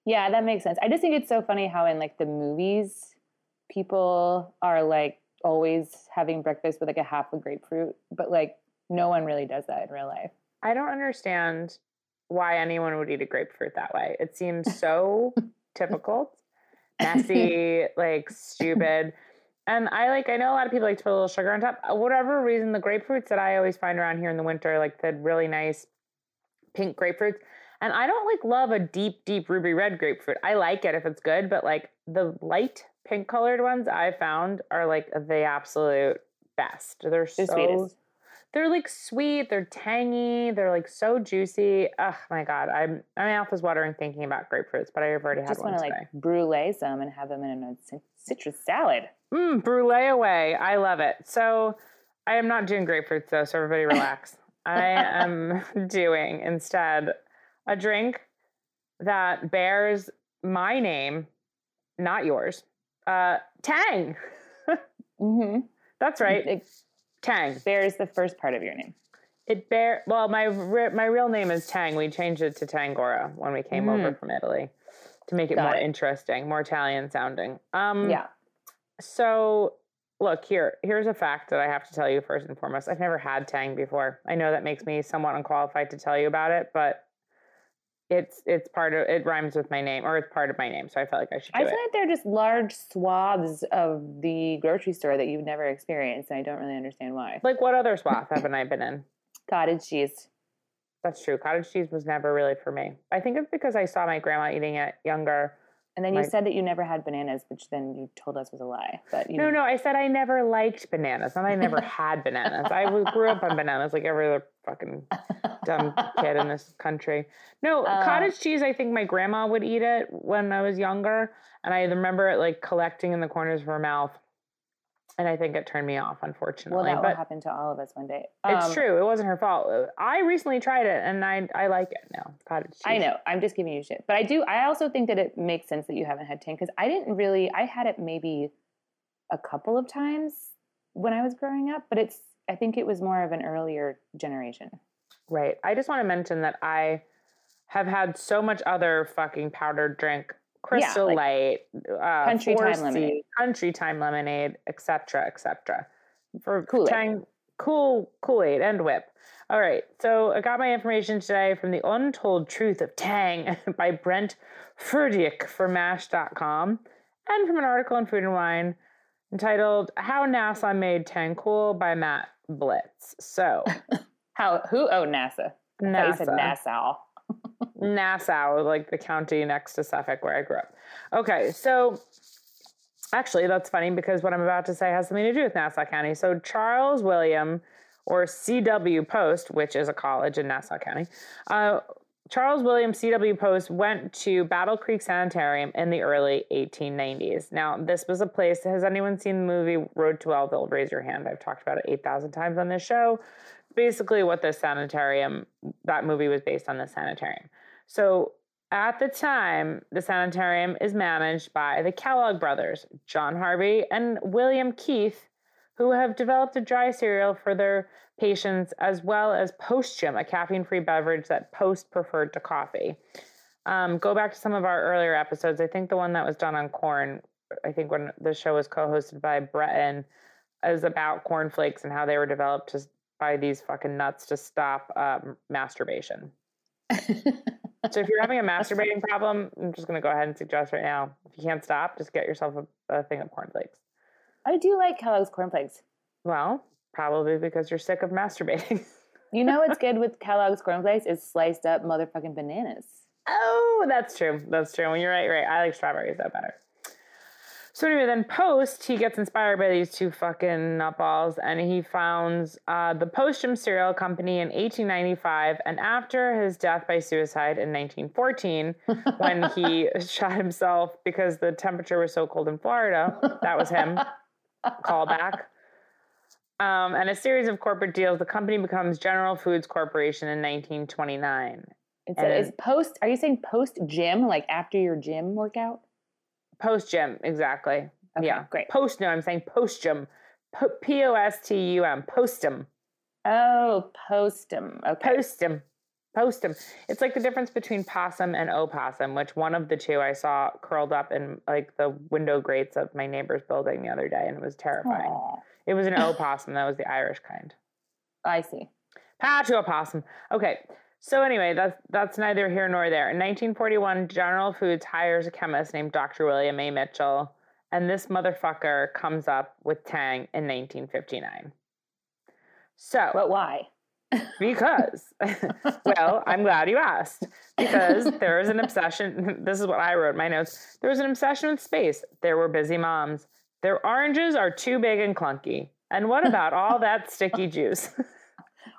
Yeah, that makes sense. I just think it's so funny how in like the movies, people are like always having breakfast with like a half a grapefruit, but like no one really does that in real life. I don't understand why anyone would eat a grapefruit that way. It seems [LAUGHS] so typical, messy, [LAUGHS] like stupid. And I like I know a lot of people like to put a little sugar on top. Uh, Whatever reason, the grapefruits that I always find around here in the winter, like the really nice pink grapefruits. And I don't like love a deep, deep ruby red grapefruit. I like it if it's good, but like the light pink colored ones I found are like the absolute best. They're They're so sweetest. They're like sweet, they're tangy, they're like so juicy. Oh my god, I'm my mouth is watering thinking about grapefruits, but I've already had Just one want to like brulee some and have them in a citrus salad. Mm, brulee away. I love it. So I am not doing grapefruits though, so everybody [LAUGHS] relax. I am [LAUGHS] doing instead a drink that bears my name, not yours. Uh, Tang. [LAUGHS] Mm-hmm. That's right, It Tang. bears the first part of your name. It bear well. My re- my real name is Tang. We changed it to Tangora when we came over from Italy to make it Got more it. interesting, more Italian sounding. Um, yeah. So, look here. Here's a fact that I have to tell you first and foremost. I've never had Tang before. I know that makes me somewhat unqualified to tell you about it, but it's it's part of it rhymes with my name or it's part of my name, so I felt like I should do I it. feel like they're just large swaths of the grocery store that you've never experienced, and I don't really understand why. like what other swath haven't I been in? [LAUGHS] Cottage cheese. That's true. Cottage cheese was never really for me. I think it's because I saw my grandma eating it younger. And then you said that you never had bananas, which then you told us was a lie. But you No, no, I said I never liked bananas. and I never [LAUGHS] had bananas. I was, grew up on bananas like every other fucking dumb kid in this country. No, Uh, cottage cheese, I think my grandma would eat it when I was younger. And I remember it like collecting in the corners of her mouth. And I think it turned me off, unfortunately. Well, that will happen to all of us one day. it's Um, true. It wasn't her fault. I recently tried it and I I like it now. Cottage cheese. I know. I'm just giving you shit. But I do, I also think that it makes sense that you haven't had Tang because I didn't really, I had it maybe a couple of times when I was growing up, but it's, I think it was more of an earlier generation. Right. I just want to mention that I have had so much other fucking powdered drink, Crystal like Light, uh, Country Time 4C, lemonade. Country Time Lemonade, etc., etc. For Kool-Aid. Tang, cool Kool Aid and Whip. All right. So I got my information today from the Untold Truth of Tang [LAUGHS] by Brent Furdyk for Mashed.com and from an article in Food and Wine entitled How NASA Made Tang Cool by Matt Blitz. So, [LAUGHS] How? Who? Oh, NASA. I you said NASA. Nassau. Like the county next to Suffolk where I grew up. Okay, so actually, that's funny because what I'm about to say has something to do with Nassau County. So, Charles William, or C.W. Post, which is a college in Nassau County, uh, Charles William C.W. Post went to Battle Creek Sanitarium in the early 1890s. Now, this was a place. Has anyone seen the movie Road to Wellville? Raise your hand. I've talked about it 8,000 times on this show. Basically, what the sanitarium, that movie was based on the sanitarium. So, at the time, the sanitarium is managed by the Kellogg brothers, John Harvey and William Keith, who have developed a dry cereal for their patients, as well as Postum, a caffeine free beverage that Post preferred to coffee. Um, go back to some of our earlier episodes. I think the one that was done on corn, I think when the show was co hosted by Breton, is about cornflakes and how they were developed to, by these fucking nuts to stop um, masturbation. So if you're having a [LAUGHS] masturbating problem, I'm just going to go ahead and suggest right now, if you can't stop, just get yourself a, a thing of cornflakes. I do like Kellogg's cornflakes. Well, probably because you're sick of masturbating. [LAUGHS] You know what's good with Kellogg's cornflakes is sliced up motherfucking bananas. oh, that's true. That's true. When you're right, right. I like strawberries though better. So anyway, then Post, he gets inspired by these two fucking nutballs, and he founds uh, the Postum Cereal Company in 1895. And after his death by suicide in 1914, [LAUGHS] when he shot himself because the temperature was so cold in Florida, that was him. Callback. Um, and a series of corporate deals, the company becomes General Foods Corporation in 1929. It's And a, is post. Are you saying post gym, like after your gym workout? Post gym, exactly. Okay, yeah, great. Post, no, I'm saying post gym. P O S T U M, postum, Oh, postum. Okay. postum, postum. It's like the difference between possum and opossum, which one of the two I saw curled up in like the window grates of my neighbor's building the other day, and it was terrifying. Aw, It was an [LAUGHS] opossum, that was the Irish kind. I see. Patu opossum. Okay. So anyway, that's that's neither here nor there. In 1941, General Foods hires a chemist named Dr. William A. Mitchell, and this motherfucker comes up with Tang in 1959. So, But why? because, [LAUGHS] well, I'm glad you asked. Because there is an obsession. [LAUGHS] This is what I wrote in my notes. There was an obsession with space. There were busy moms. Their oranges are too big and clunky. And what about all that sticky juice? [LAUGHS]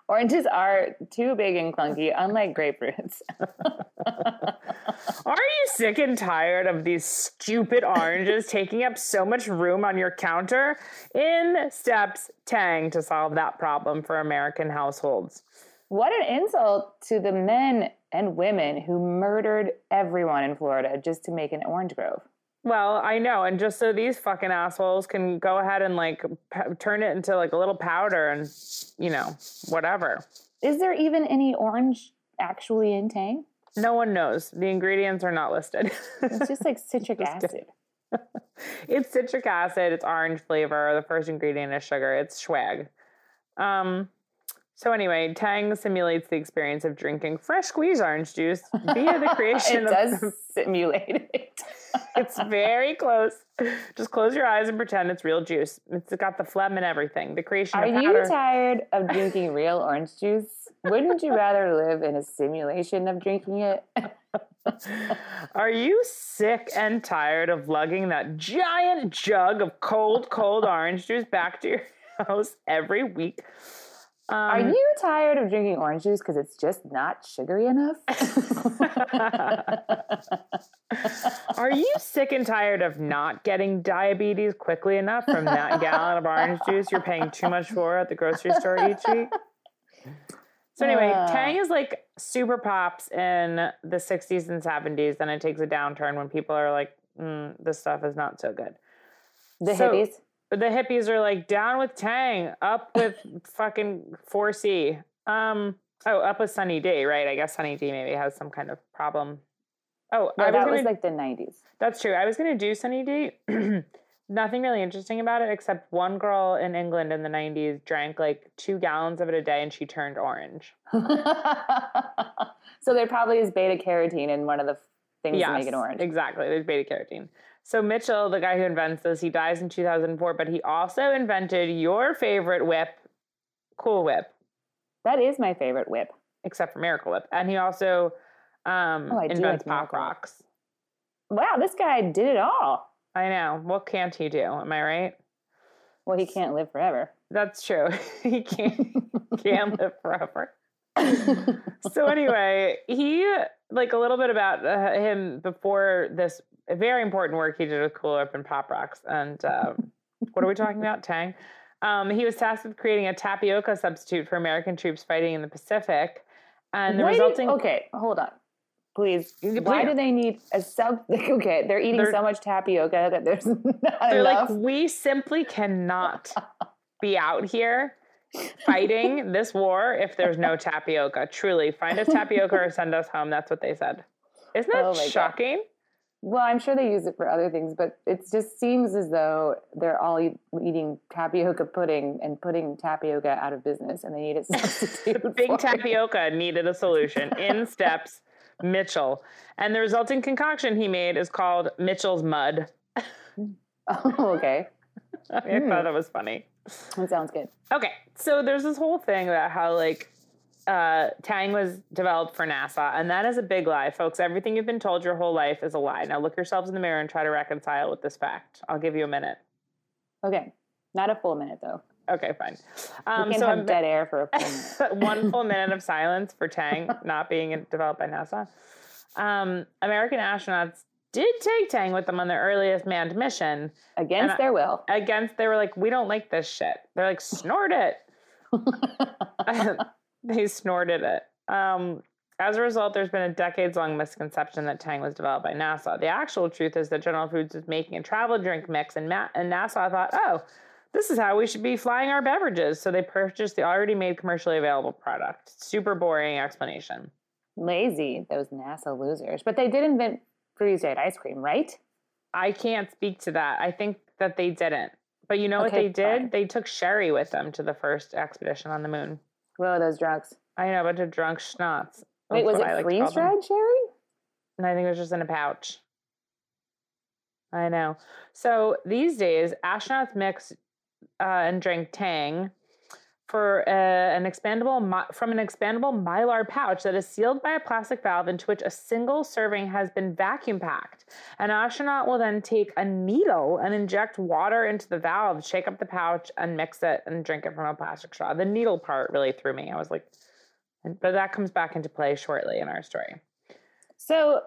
Oranges are too big and clunky, unlike grapefruits. [LAUGHS] Are you sick and tired of these stupid oranges taking up so much room on your counter? In steps Tang to solve that problem for American households. what an insult to the men and women who murdered everyone in Florida just to make an orange grove. Well, I know, and just so these fucking assholes can go ahead and like p- turn it into like a little powder and you know whatever. Is there even any orange actually in Tang? No one knows. The ingredients are not listed. It's just like [LAUGHS] citric Just acid. [LAUGHS] it's citric acid, it's orange flavor. The first ingredient is sugar. It's swag. Um, so anyway, Tang simulates the experience of drinking fresh squeezed orange juice via the [LAUGHS] creation it of. does [LAUGHS] simulate it. it's very close. Just close your eyes and pretend it's real juice. It's got the phlegm and everything. The creation Are you tired of drinking real orange juice? Wouldn't you rather live in a simulation of drinking it? [LAUGHS] Are you sick and tired of lugging that giant jug of cold, cold orange juice back to your house every week? Um, Are you tired of drinking orange juice because it's just not sugary enough? [LAUGHS] [LAUGHS] Are you sick and tired of not getting diabetes quickly enough from that gallon of orange juice you're paying too much for at the grocery store each week? So anyway, Uh. Tang is like super pops in the 60s and 70s, then it takes a downturn when people are like, mm, this stuff is not so good. the So- hippies. The hippies are like down with Tang, up with [LAUGHS] fucking 4C. Um oh, up with Sunny D, right? I guess Sunny D maybe has some kind of problem. Oh, No, I was that gonna, was like the 90s. that's true. I was gonna do Sunny D. [CLEARS THROAT] Nothing really interesting about it except one girl in England in the 90s drank like two gallons of it a day and she turned orange. [LAUGHS] so there probably is beta carotene in one of the things yes, to make it orange. Exactly. There's beta carotene. So Mitchell, the guy who invents this, he dies in 2004, but he also invented your favorite whip, Cool Whip, That is my favorite whip. except for Miracle Whip, and he also um, Oh, invents like Pop Rocks. Wow, this guy did it all. I know. What can't he do? Am I right? Well, he can't live forever. That's true. [LAUGHS] he can't [LAUGHS] can't live forever. [LAUGHS] so anyway, he like a little bit about uh, him before this very important work he did with Cool Whip and Pop Rocks. And um, [LAUGHS] what are we talking about? Tang. Um, he was tasked with creating a tapioca substitute for American troops fighting in the Pacific, and the Why resulting. okay, hold on. Please. Why do they need a sub? [LAUGHS] Okay, they're eating They're- so much tapioca that there's [LAUGHS] not They're enough. like, we simply cannot be out here fighting this war if there's no tapioca. Truly, find us tapioca or send us home. That's what they said. Isn't that Oh my God. Well, I'm sure they use it for other things, but it just seems as though they're all eat, eating tapioca pudding and putting tapioca out of business, and they need a [LAUGHS] substitute. Big for it. tapioca needed a solution. In [LAUGHS] steps Mitchell. And the resulting concoction he made is called Mitchell's Mud. [LAUGHS] Oh, okay, I Hmm. thought that was funny. that sounds good. Okay, so there's this whole thing about how like uh, Tang was developed for NASA, and that is a big lie, folks. Everything you've been told your whole life is a lie. Now look yourselves in the mirror and try to reconcile with this fact. I'll give you a minute. Okay, not a full minute though. Okay, fine. Um, can so have I'm- dead air for a full minute. [LAUGHS] one [LAUGHS] full minute of silence for Tang [LAUGHS] not being developed by NASA. Um, American astronauts did take Tang with them on their earliest manned mission. Against I- their will. Against, they were like, "We don't like this shit." They're like, "Snort it." They snorted it. Um, as a result, there's been a decades long misconception that Tang was developed by NASA. The actual truth is that General Foods was making a travel drink mix, and, Ma- and NASA thought, oh, this is how we should be flying our beverages. So they purchased the already made commercially available product. Super boring explanation. Lazy, those NASA losers. But they did invent freeze dried ice cream, right? I can't speak to that. I think that they didn't. But you know what they did? fine. They took sherry with them to the first expedition on the moon. Whoa, those drunks. I know, a bunch of drunk schnapps. Wait, was what I it like freeze them. dried sherry? And I think it was just in a pouch. I know. So these days, astronauts mix uh, and drink Tang for uh, an expandable from an expandable mylar pouch that is sealed by a plastic valve into which a single serving has been vacuum packed. An astronaut will then take a needle and inject water into the valve, shake up the pouch, and mix it and drink it from a plastic straw. The needle part really threw me. I was like, but that comes back into play shortly in our story. So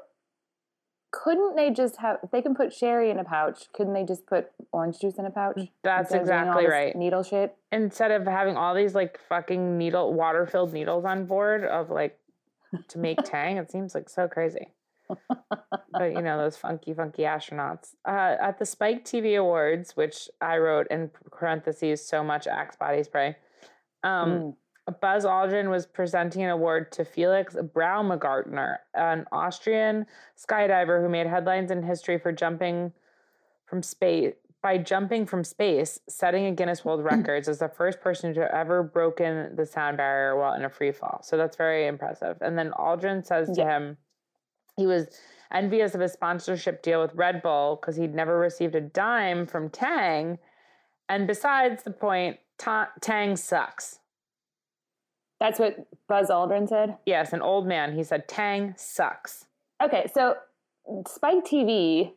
couldn't they just have if they can put sherry in a pouch, couldn't they just put orange juice in a pouch? That's Instead of doing all exactly right. Needle shit. instead of having all these like fucking needle water filled needles on board of like to make [LAUGHS] tang it seems like so crazy [LAUGHS] but you know those funky funky astronauts uh, at the spike tv awards which i wrote in parentheses so much axe body spray um, Mm. Buzz Aldrin was presenting an award to Felix Baumgartner, an Austrian skydiver who made headlines in history for jumping from space by jumping from space, setting a Guinness World [CLEARS THROAT] Records as the first person to ever broken the sound barrier while in a free fall. So that's very impressive. And then Aldrin says to Yeah. him, he was envious of his sponsorship deal with Red Bull because he'd never received a dime from Tang. And besides the point, Ta- Tang sucks. That's what Buzz Aldrin said. Yes, an old man. He said Tang sucks. Okay, so Spike TV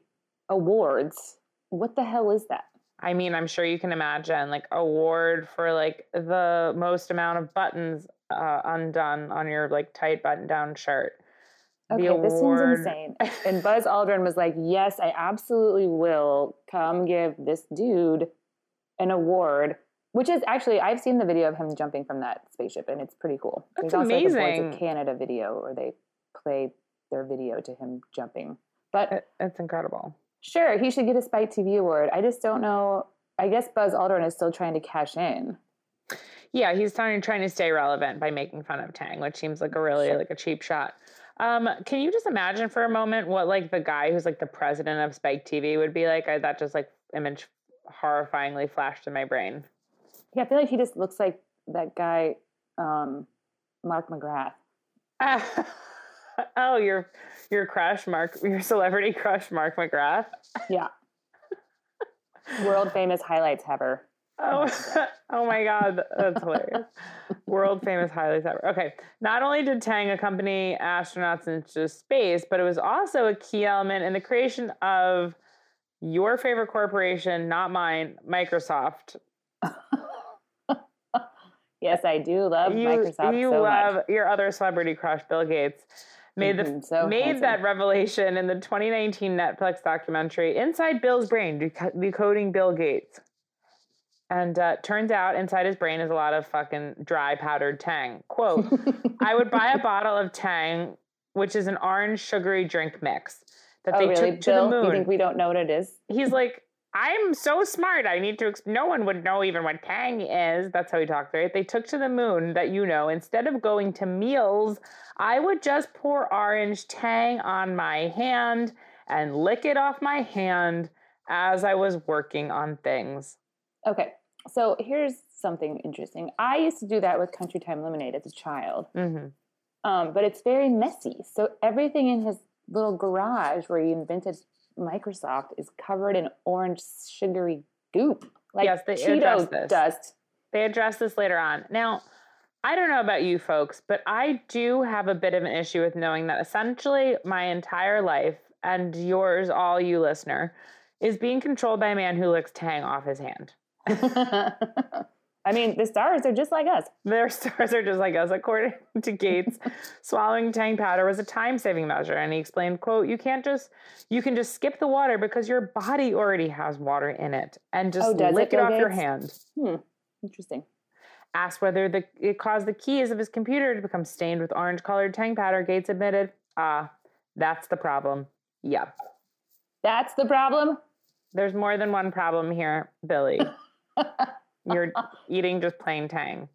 awards. What the hell is that? I mean, I'm sure you can imagine like award for like the most amount of buttons uh, undone on your like tight button down shirt. Okay, this seems insane. And Buzz Aldrin was like, "Yes, I absolutely will come give this dude an award." Which is actually, I've seen the video of him jumping from that spaceship, and it's pretty cool. That's There's also like a Boys of Canada video where they play their video to him jumping. But It's incredible. sure, he should get a Spike TV award. I just don't know. I guess Buzz Aldrin is still trying to cash in. Yeah, he's trying trying to stay relevant by making fun of Tang, which seems like a really Sure. like a cheap shot. Um, can you just imagine for a moment what like the guy who's like the president of Spike TV would be like? I, that just like image horrifyingly flashed in my brain. Yeah, I feel like he just looks like that guy, um, Mark McGrath. [LAUGHS] oh, your your crush, Mark, your celebrity crush, Mark McGrath. Yeah. [LAUGHS] World famous highlights haver. Oh, [LAUGHS] oh my God, that's hilarious. World famous highlights ever. Okay, not only did Tang accompany astronauts into space, but it was also a key element in the creation of your favorite corporation, not mine, Microsoft. Yes, I do love you, Microsoft. You so love much. your other celebrity crush, Bill Gates. Made the Mhm, so made handsome. that revelation in the 2019 Netflix documentary "Inside Bill's Brain: Decoding Bill Gates." And uh, turns out inside his brain is a lot of fucking dry powdered Tang. Quote: [LAUGHS] I would buy a bottle of Tang, which is an orange sugary drink mix that oh, they really, took to Bill? the moon You think we don't know what it is? he's like, I'm so smart. I need to. No one would know even what Tang is. That's how he talked, right? They took to the moon that you know. Instead of going to meals, I would just pour orange Tang on my hand and lick it off my hand as I was working on things. Okay, so here's something interesting. I used to do that with Country Time Lemonade as a child, Mm-hmm. um, but it's very messy. So everything in his little garage where he invented Microsoft is covered in orange sugary goop, like Yes, they address Cheeto this. dust. They address this later on. Now, I don't know about you folks, but I do have a bit of an issue with knowing that essentially my entire life and yours, all you listener, is being controlled by a man who licks Tang off his hand. [LAUGHS] [LAUGHS] I mean, the stars are just like us. Their [LAUGHS] stars are just like us. According [LAUGHS] to Gates, swallowing Tang powder was a time-saving measure, and he explained, "quote You can't just you can just skip the water because your body already has water in it, and just Oh, lick it, it off your hand." Hmm, interesting. Asked whether the, it caused the keys of his computer to become stained with orange colored tang powder, Gates admitted, ah, that's the problem. Yep. That's the problem. There's more than one problem here, Billy. [LAUGHS] You're [LAUGHS] eating just plain tang.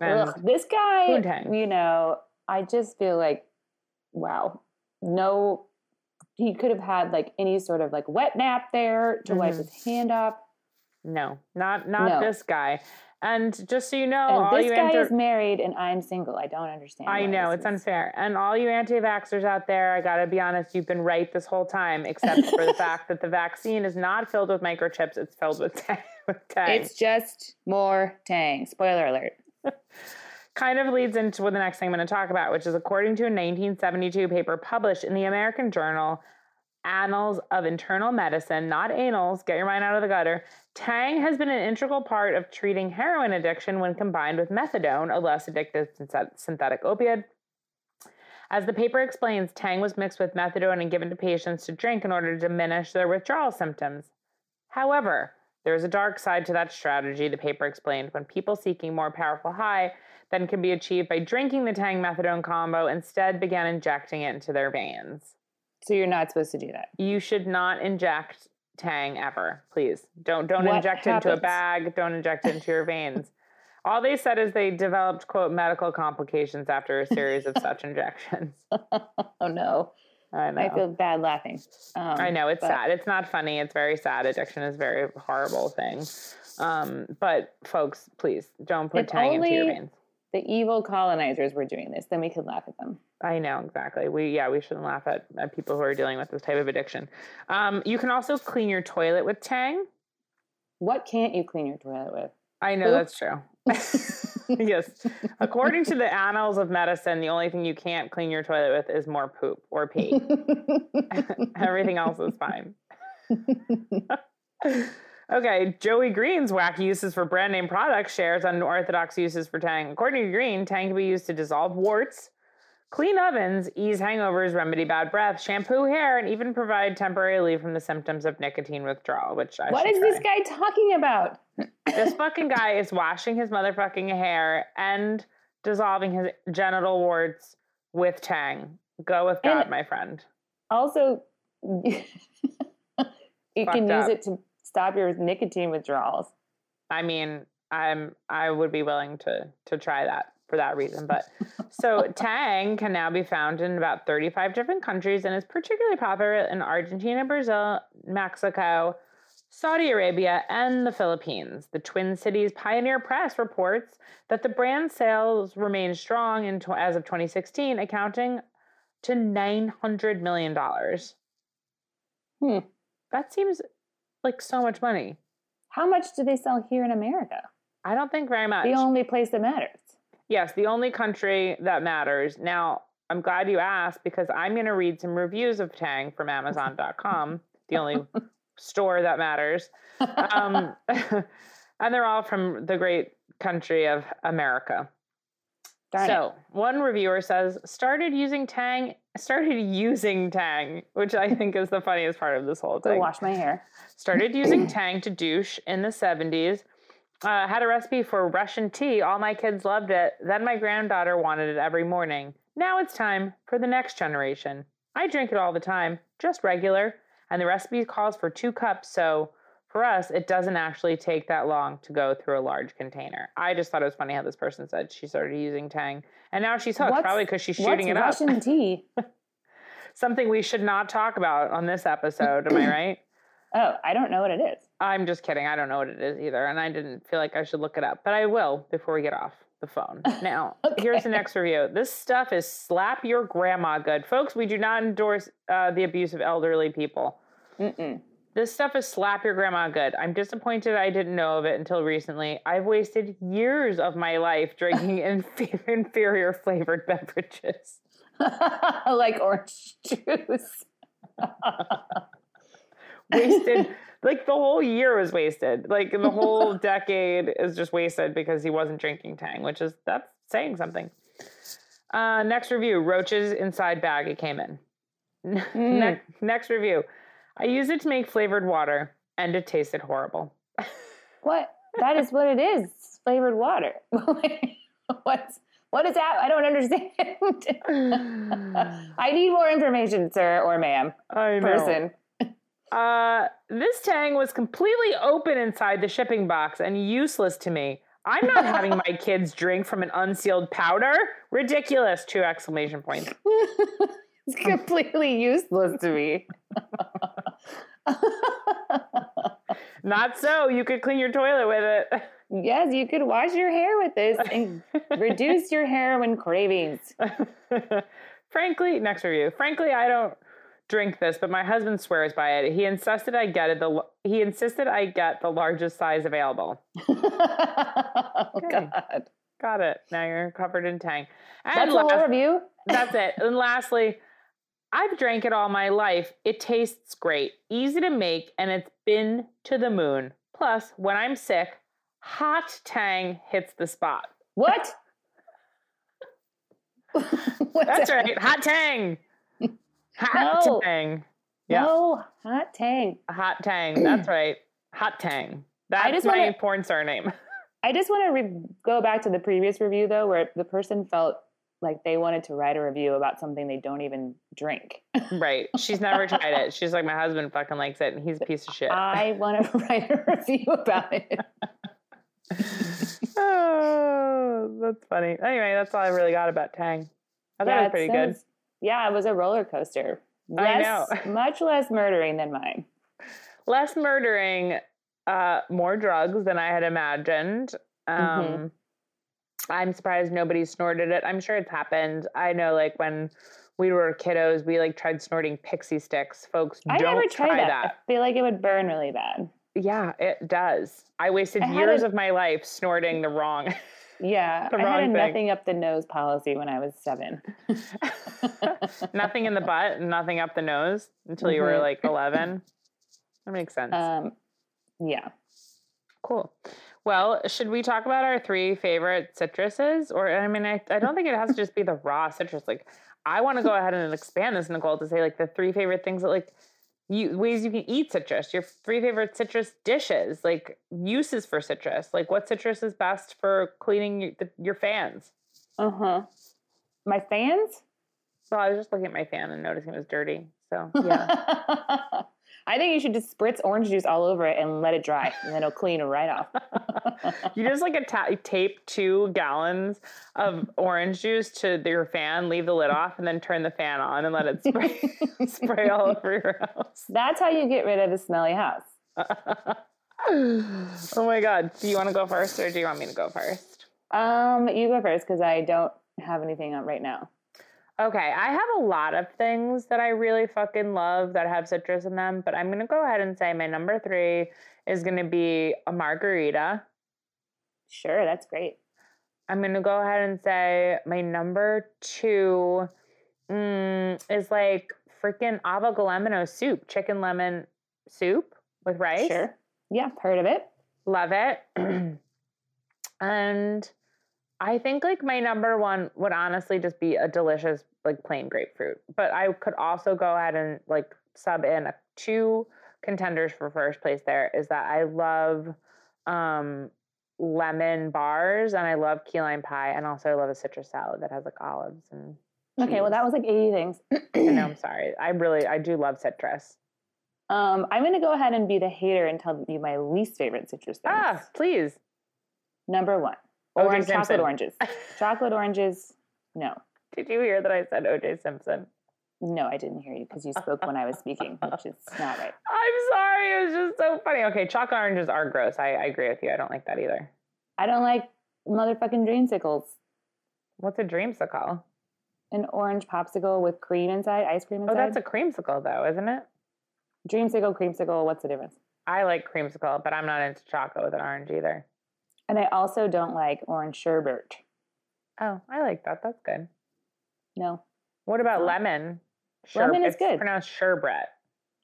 Ugh, this guy, Poontang. you know, I just feel like, wow, no, he could have had like any sort of like wet nap there to wipe Mhm. his hand off. no, not not No. this guy. And just so you know, And this guy anti- is married and I'm single. I don't understand. I know it's is- unfair. And all you anti-vaxxers out there, I gotta be honest, you've been right this whole time, except for the [LAUGHS] fact that the vaccine is not filled with microchips; it's filled with tang. [LAUGHS] Tang. It's just more tang. Spoiler alert. [LAUGHS] kind of leads into what the next thing I'm going to talk about, which is according to a 1972 paper published in the American Journal Annals of Internal Medicine, not anals, get your mind out of the gutter. Tang has been an integral part of treating heroin addiction when combined with methadone, a less addictive synthetic opioid. As the paper explains, Tang was mixed with methadone and given to patients to drink in order to diminish their withdrawal symptoms. However, there is a dark side to that strategy, the paper explained. When people seeking more powerful high than can be achieved by drinking the Tang methadone combo instead began injecting it into their veins. So you're not supposed to do that. You should not inject Tang ever, please. Don't don't What inject it into a bag. Don't inject it into your veins. [LAUGHS] All they said is they developed quote medical complications after a series of such [LAUGHS] injections. Oh no, I know. I feel bad laughing. Um, I know it's but- sad. It's not funny. It's very sad. Addiction is a very horrible thing. Um, but folks, please don't put If Tang into your veins. The evil colonizers were doing this, then we could laugh at them. I know exactly. We yeah, we shouldn't laugh at, at people who are dealing with this type of addiction. Um, you can also clean your toilet with Tang. What can't you clean your toilet with? I know Poop? that's true. [LAUGHS] yes. According to the annals of medicine, the only thing you can't clean your toilet with is more poop or pee. [LAUGHS] Everything else is fine. [LAUGHS] okay, Joey Green's wacky uses for brand name products shares unorthodox uses for Tang. According to Green, Tang can be used to dissolve warts, clean ovens, ease hangovers, remedy bad breath, shampoo hair, and even provide temporary relief from the symptoms of nicotine withdrawal, which I what is try. this guy talking about? This [LAUGHS] fucking guy is washing his motherfucking hair and dissolving his genital warts with Tang. Go with God, And- my friend. Also, [LAUGHS] you can use up. it to stop your nicotine withdrawals. I mean, I'm I would be willing to to try that for that reason. But [LAUGHS] so Tang can now be found in about 35 different countries and is particularly popular in Argentina, Brazil, Mexico, Saudi Arabia, and the Philippines. The Twin Cities Pioneer Press reports that the brand sales remain strong in tw- as of 2016, accounting to $900 million. Hmm. That seems like so much money. How much do they sell here in America? I don't think very much. The only place that matters. Yes, the only country that matters. Now, I'm glad you asked because I'm going to read some reviews of Tang from Amazon.com, the only [LAUGHS] store that matters. Um, [LAUGHS] and they're all from the great country of America. Darn so it. one reviewer says started using Tang, started using Tang, which I think is the funniest part of this whole Go thing. wash my hair. Started using [CLEARS THROAT] Tang to douche in the 70s. Uh, had a recipe for Russian tea. All my kids loved it. Then my granddaughter wanted it every morning. Now it's time for the next generation. I drink it all the time, just regular, and the recipe calls for two cups, so for us, it doesn't actually take that long to go through a large container. I just thought it was funny how this person said she started using Tang, and now she's hooked, What's- probably because she's shooting it up. Russian tea? [LAUGHS] [LAUGHS] Something we should not talk about on this episode, am I [CLEARS THROAT] right? Oh, I don't know what it is. I'm just kidding. I don't know what it is either. And I didn't feel like I should look it up, but I will before we get off the phone. [LAUGHS] Now, here's the next review. This stuff is slap your grandma good. Folks, we do not endorse uh, the abuse of elderly people. Mm-mm. This stuff is slap your grandma good. I'm disappointed I didn't know of it until recently. I've wasted years of my life drinking [LAUGHS] inf- inferior flavored beverages. [LAUGHS] like orange juice. Wasted [LAUGHS] like the whole year was wasted like the whole [LAUGHS] decade is just wasted because he wasn't drinking tang which is that's saying something uh next review roaches inside bag it came in [LAUGHS] Ne- next review i use it to make flavored water and it tasted horrible What? That is what it is. Flavored water. What's what is that? I don't understand. [SIGHS] I need more information, sir or ma'am. I know. Person. Uh, this tang was completely open inside the shipping box and useless to me. I'm not having my [LAUGHS] kids drink from an unsealed powder. Ridiculous! Two exclamation points. [LAUGHS] it's completely useless to me. [LAUGHS] Not so. You could clean your toilet with it. yes, you could wash your hair with this and reduce your heroin cravings. Frankly, next review. Frankly, I don't drink this, but my husband swears by it. He insisted I get it. The he insisted I get the largest size available. [LAUGHS] oh, God. Got it. Now you're covered in tang. And That's the whole last- review? [LAUGHS] That's it. And lastly, I've drank it all my life. It tastes great, easy to make, and it's been to the moon. Plus, when I'm sick, hot tang hits the spot. What? [LAUGHS] That's right, hot tang. Hot No. tang. Yeah, No, hot tang. hot tang. [CLEARS THROAT] That's right, hot tang. That's my wanna- porn surname. [LAUGHS] I just want to re- go back to the previous review though, where the person felt like they wanted to write a review about something they don't even drink. [LAUGHS] right. She's never tried it. She's like, my husband fucking likes it, and he's a piece of shit. I [LAUGHS] want to write a review about it. oh, that's funny. Anyway, that's all I really got about Tang. I thought it was pretty good. sounds- Yeah, it was a roller coaster. I know. much less murdering than mine. Less murdering, uh, more drugs than I had imagined. Um, Mhm. I'm surprised nobody snorted it. I'm sure it's happened. I know, like when we were kiddos, we like tried snorting pixie sticks. Folks, I don't never tried try that. that. I feel like it would burn really bad. Yeah, it does. I wasted I years a- of my life snorting the wrong. Yeah, I had a thing. nothing up the nose policy when I was seven. [LAUGHS] nothing in the butt, nothing up the nose until you were Mhm. like 11. That makes sense. Um, yeah. Cool. Well, should we talk about our three favorite citruses? Or, I mean, I, I don't think it has to just be the raw citrus. Like, I want to go ahead and expand this, Nicole, to say like the three favorite things that like you ways you can eat citrus, your three favorite citrus dishes, like uses for citrus. Like, what citrus is best for cleaning your, the, your fans? Uh huh. My fans? Well, I was just looking at my fan and noticing it was dirty. So, yeah. [LAUGHS] I think you should just spritz orange juice all over it and let it dry, and then it'll clean right off. [LAUGHS] you just like atta- tape two gallons of orange juice to your fan, leave the lid off, and then turn the fan on and let it spray [LAUGHS] spray all over your house. That's how you get rid of a smelly house. [LAUGHS] oh my god! Do you want to go first, or do you want me to go first? Um, you go first because I don't have anything on right now. Okay, I have a lot of things that I really fucking love that have citrus in them, but I'm gonna go ahead and say my number three is gonna be a margarita. Sure, that's great. I'm gonna go ahead and say my number two mm, is like freaking avgolemono soup, chicken lemon soup with rice. Sure. Yeah, heard of it. Love it. [CLEARS THROAT] and I think like my number one would honestly just be a delicious like plain grapefruit. But I could also go ahead and like sub in a, two contenders for first place there is that I love um lemon bars and I love key lime pie and also I love a citrus salad that has like olives and Okay, well that was like 80 things. [CLEARS THROAT] I know, I'm sorry. I really I do love citrus. Um, I'm going to go ahead and be the hater and tell you my least favorite citrus things. Ah, please. Number one, Orange Simpson. chocolate oranges. chocolate oranges, no. Did you hear that I said OJ Simpson? No, I didn't hear you because you spoke when I was speaking, which is not right. [LAUGHS] I'm sorry. It was just so funny. Okay, chocolate oranges are gross. I, I agree with you. I don't like that either. I don't like motherfucking dreamsicles. What's a dreamsicle? An orange popsicle with cream inside, ice cream inside. Oh, that's a creamsicle, though, isn't it? dreamsicle, creamsicle. What's the difference? I like creamsicle, but I'm not into chocolate with an orange either. And I also don't like orange sherbet. Oh, I like that. That's good. No, What about lemon? Lemon is it's good. pronounced sherbet.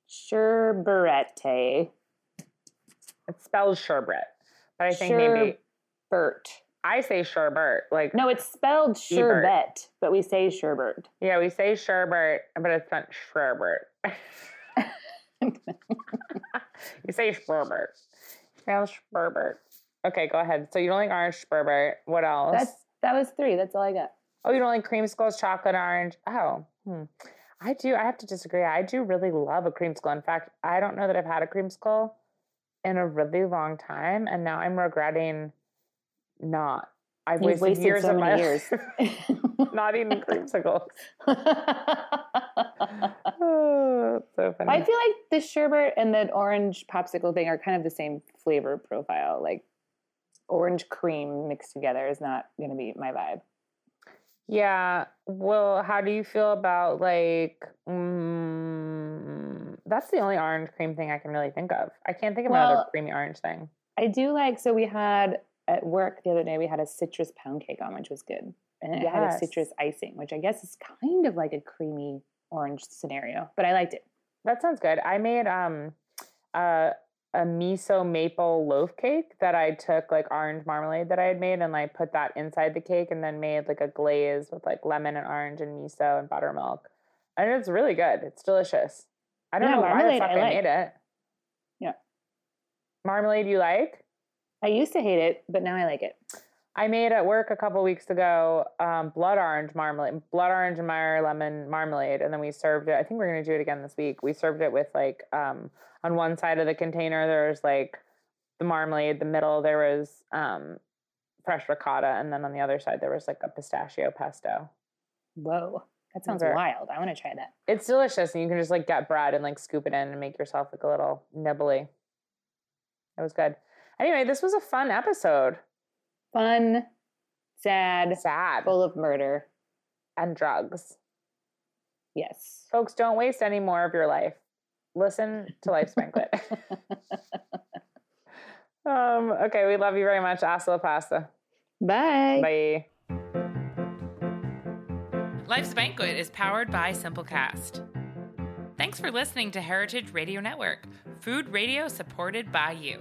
sherbet. It spells sherbet. But I think maybe Bert. I say sherbet. Like, No, it's spelled sherbet, but we say sherbet. yeah, we say sherbet, but it's not sherbet. [LAUGHS] [LAUGHS] you say sherbet. Spell sherbet. Okay, go ahead. So you don't like orange sherbet. What else? That's that was three. That's all I got. Oh, you don't like creamsicles, chocolate orange? Oh, hmm. I do. I have to disagree. I do really love a creamsicle. In fact, I don't know that I've had a creamsicle in a really long time, and now I'm regretting not. I've wasted, wasted years so of my years. [LAUGHS] not eating creamsicles. [LAUGHS] Oh, [LAUGHS] so funny. I feel like the sherbet and the orange popsicle thing are kind of the same flavor profile. Like orange cream mixed together is not going to be my vibe. Yeah. Well, how do you feel about like? Mm, that's the only orange cream thing I can really think of. I can't think of another creamy orange thing. I do like. So we had at work the other day. We had a citrus pound cake on, which was good, and it had a citrus icing, which I guess is kind of like a creamy orange scenario. But I liked it. That sounds good. I made um uh, a miso maple loaf cake that I took like orange marmalade that I had made and like put that inside the cake and then made like a glaze with like lemon and orange and miso and buttermilk. And it's really good. It's delicious. I don't Yeah, know why the fuck I I, like. made it. Yeah. Marmalade you like? I used to hate it, but now I like it. I made at work a couple weeks ago um, blood orange marmalade, blood orange and Meyer lemon marmalade, and then we served it. I think we're gonna do it again this week. We served it with like um, on one side of the container there was like the marmalade, the middle there was um, fresh ricotta, and then on the other side there was like a pistachio pesto. Whoa, that sounds Okay. wild. I want to try that. It's delicious, and you can just like get bread and like scoop it in and make yourself like a little nibbly. It was good. Anyway, this was a fun episode. Fun, sad, Sad full of murder. and drugs. Yes. Folks, don't waste any more of your life. Listen to Life's Banquet. [LAUGHS] um, okay, we love you very much. Hasta la pasta. Bye. Bye. Life's Banquet is powered by Simplecast. Thanks for listening to Heritage Radio Network, food radio supported by you.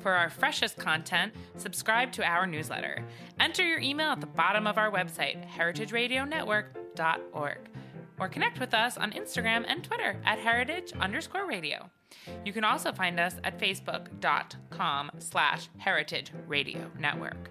For our freshest content, subscribe to our newsletter. Enter your email at the bottom of our website, heritageradionetwork.org, or connect with us on Instagram and Twitter at heritage underscore radio. You can also find us at facebook.com slash heritage radio network.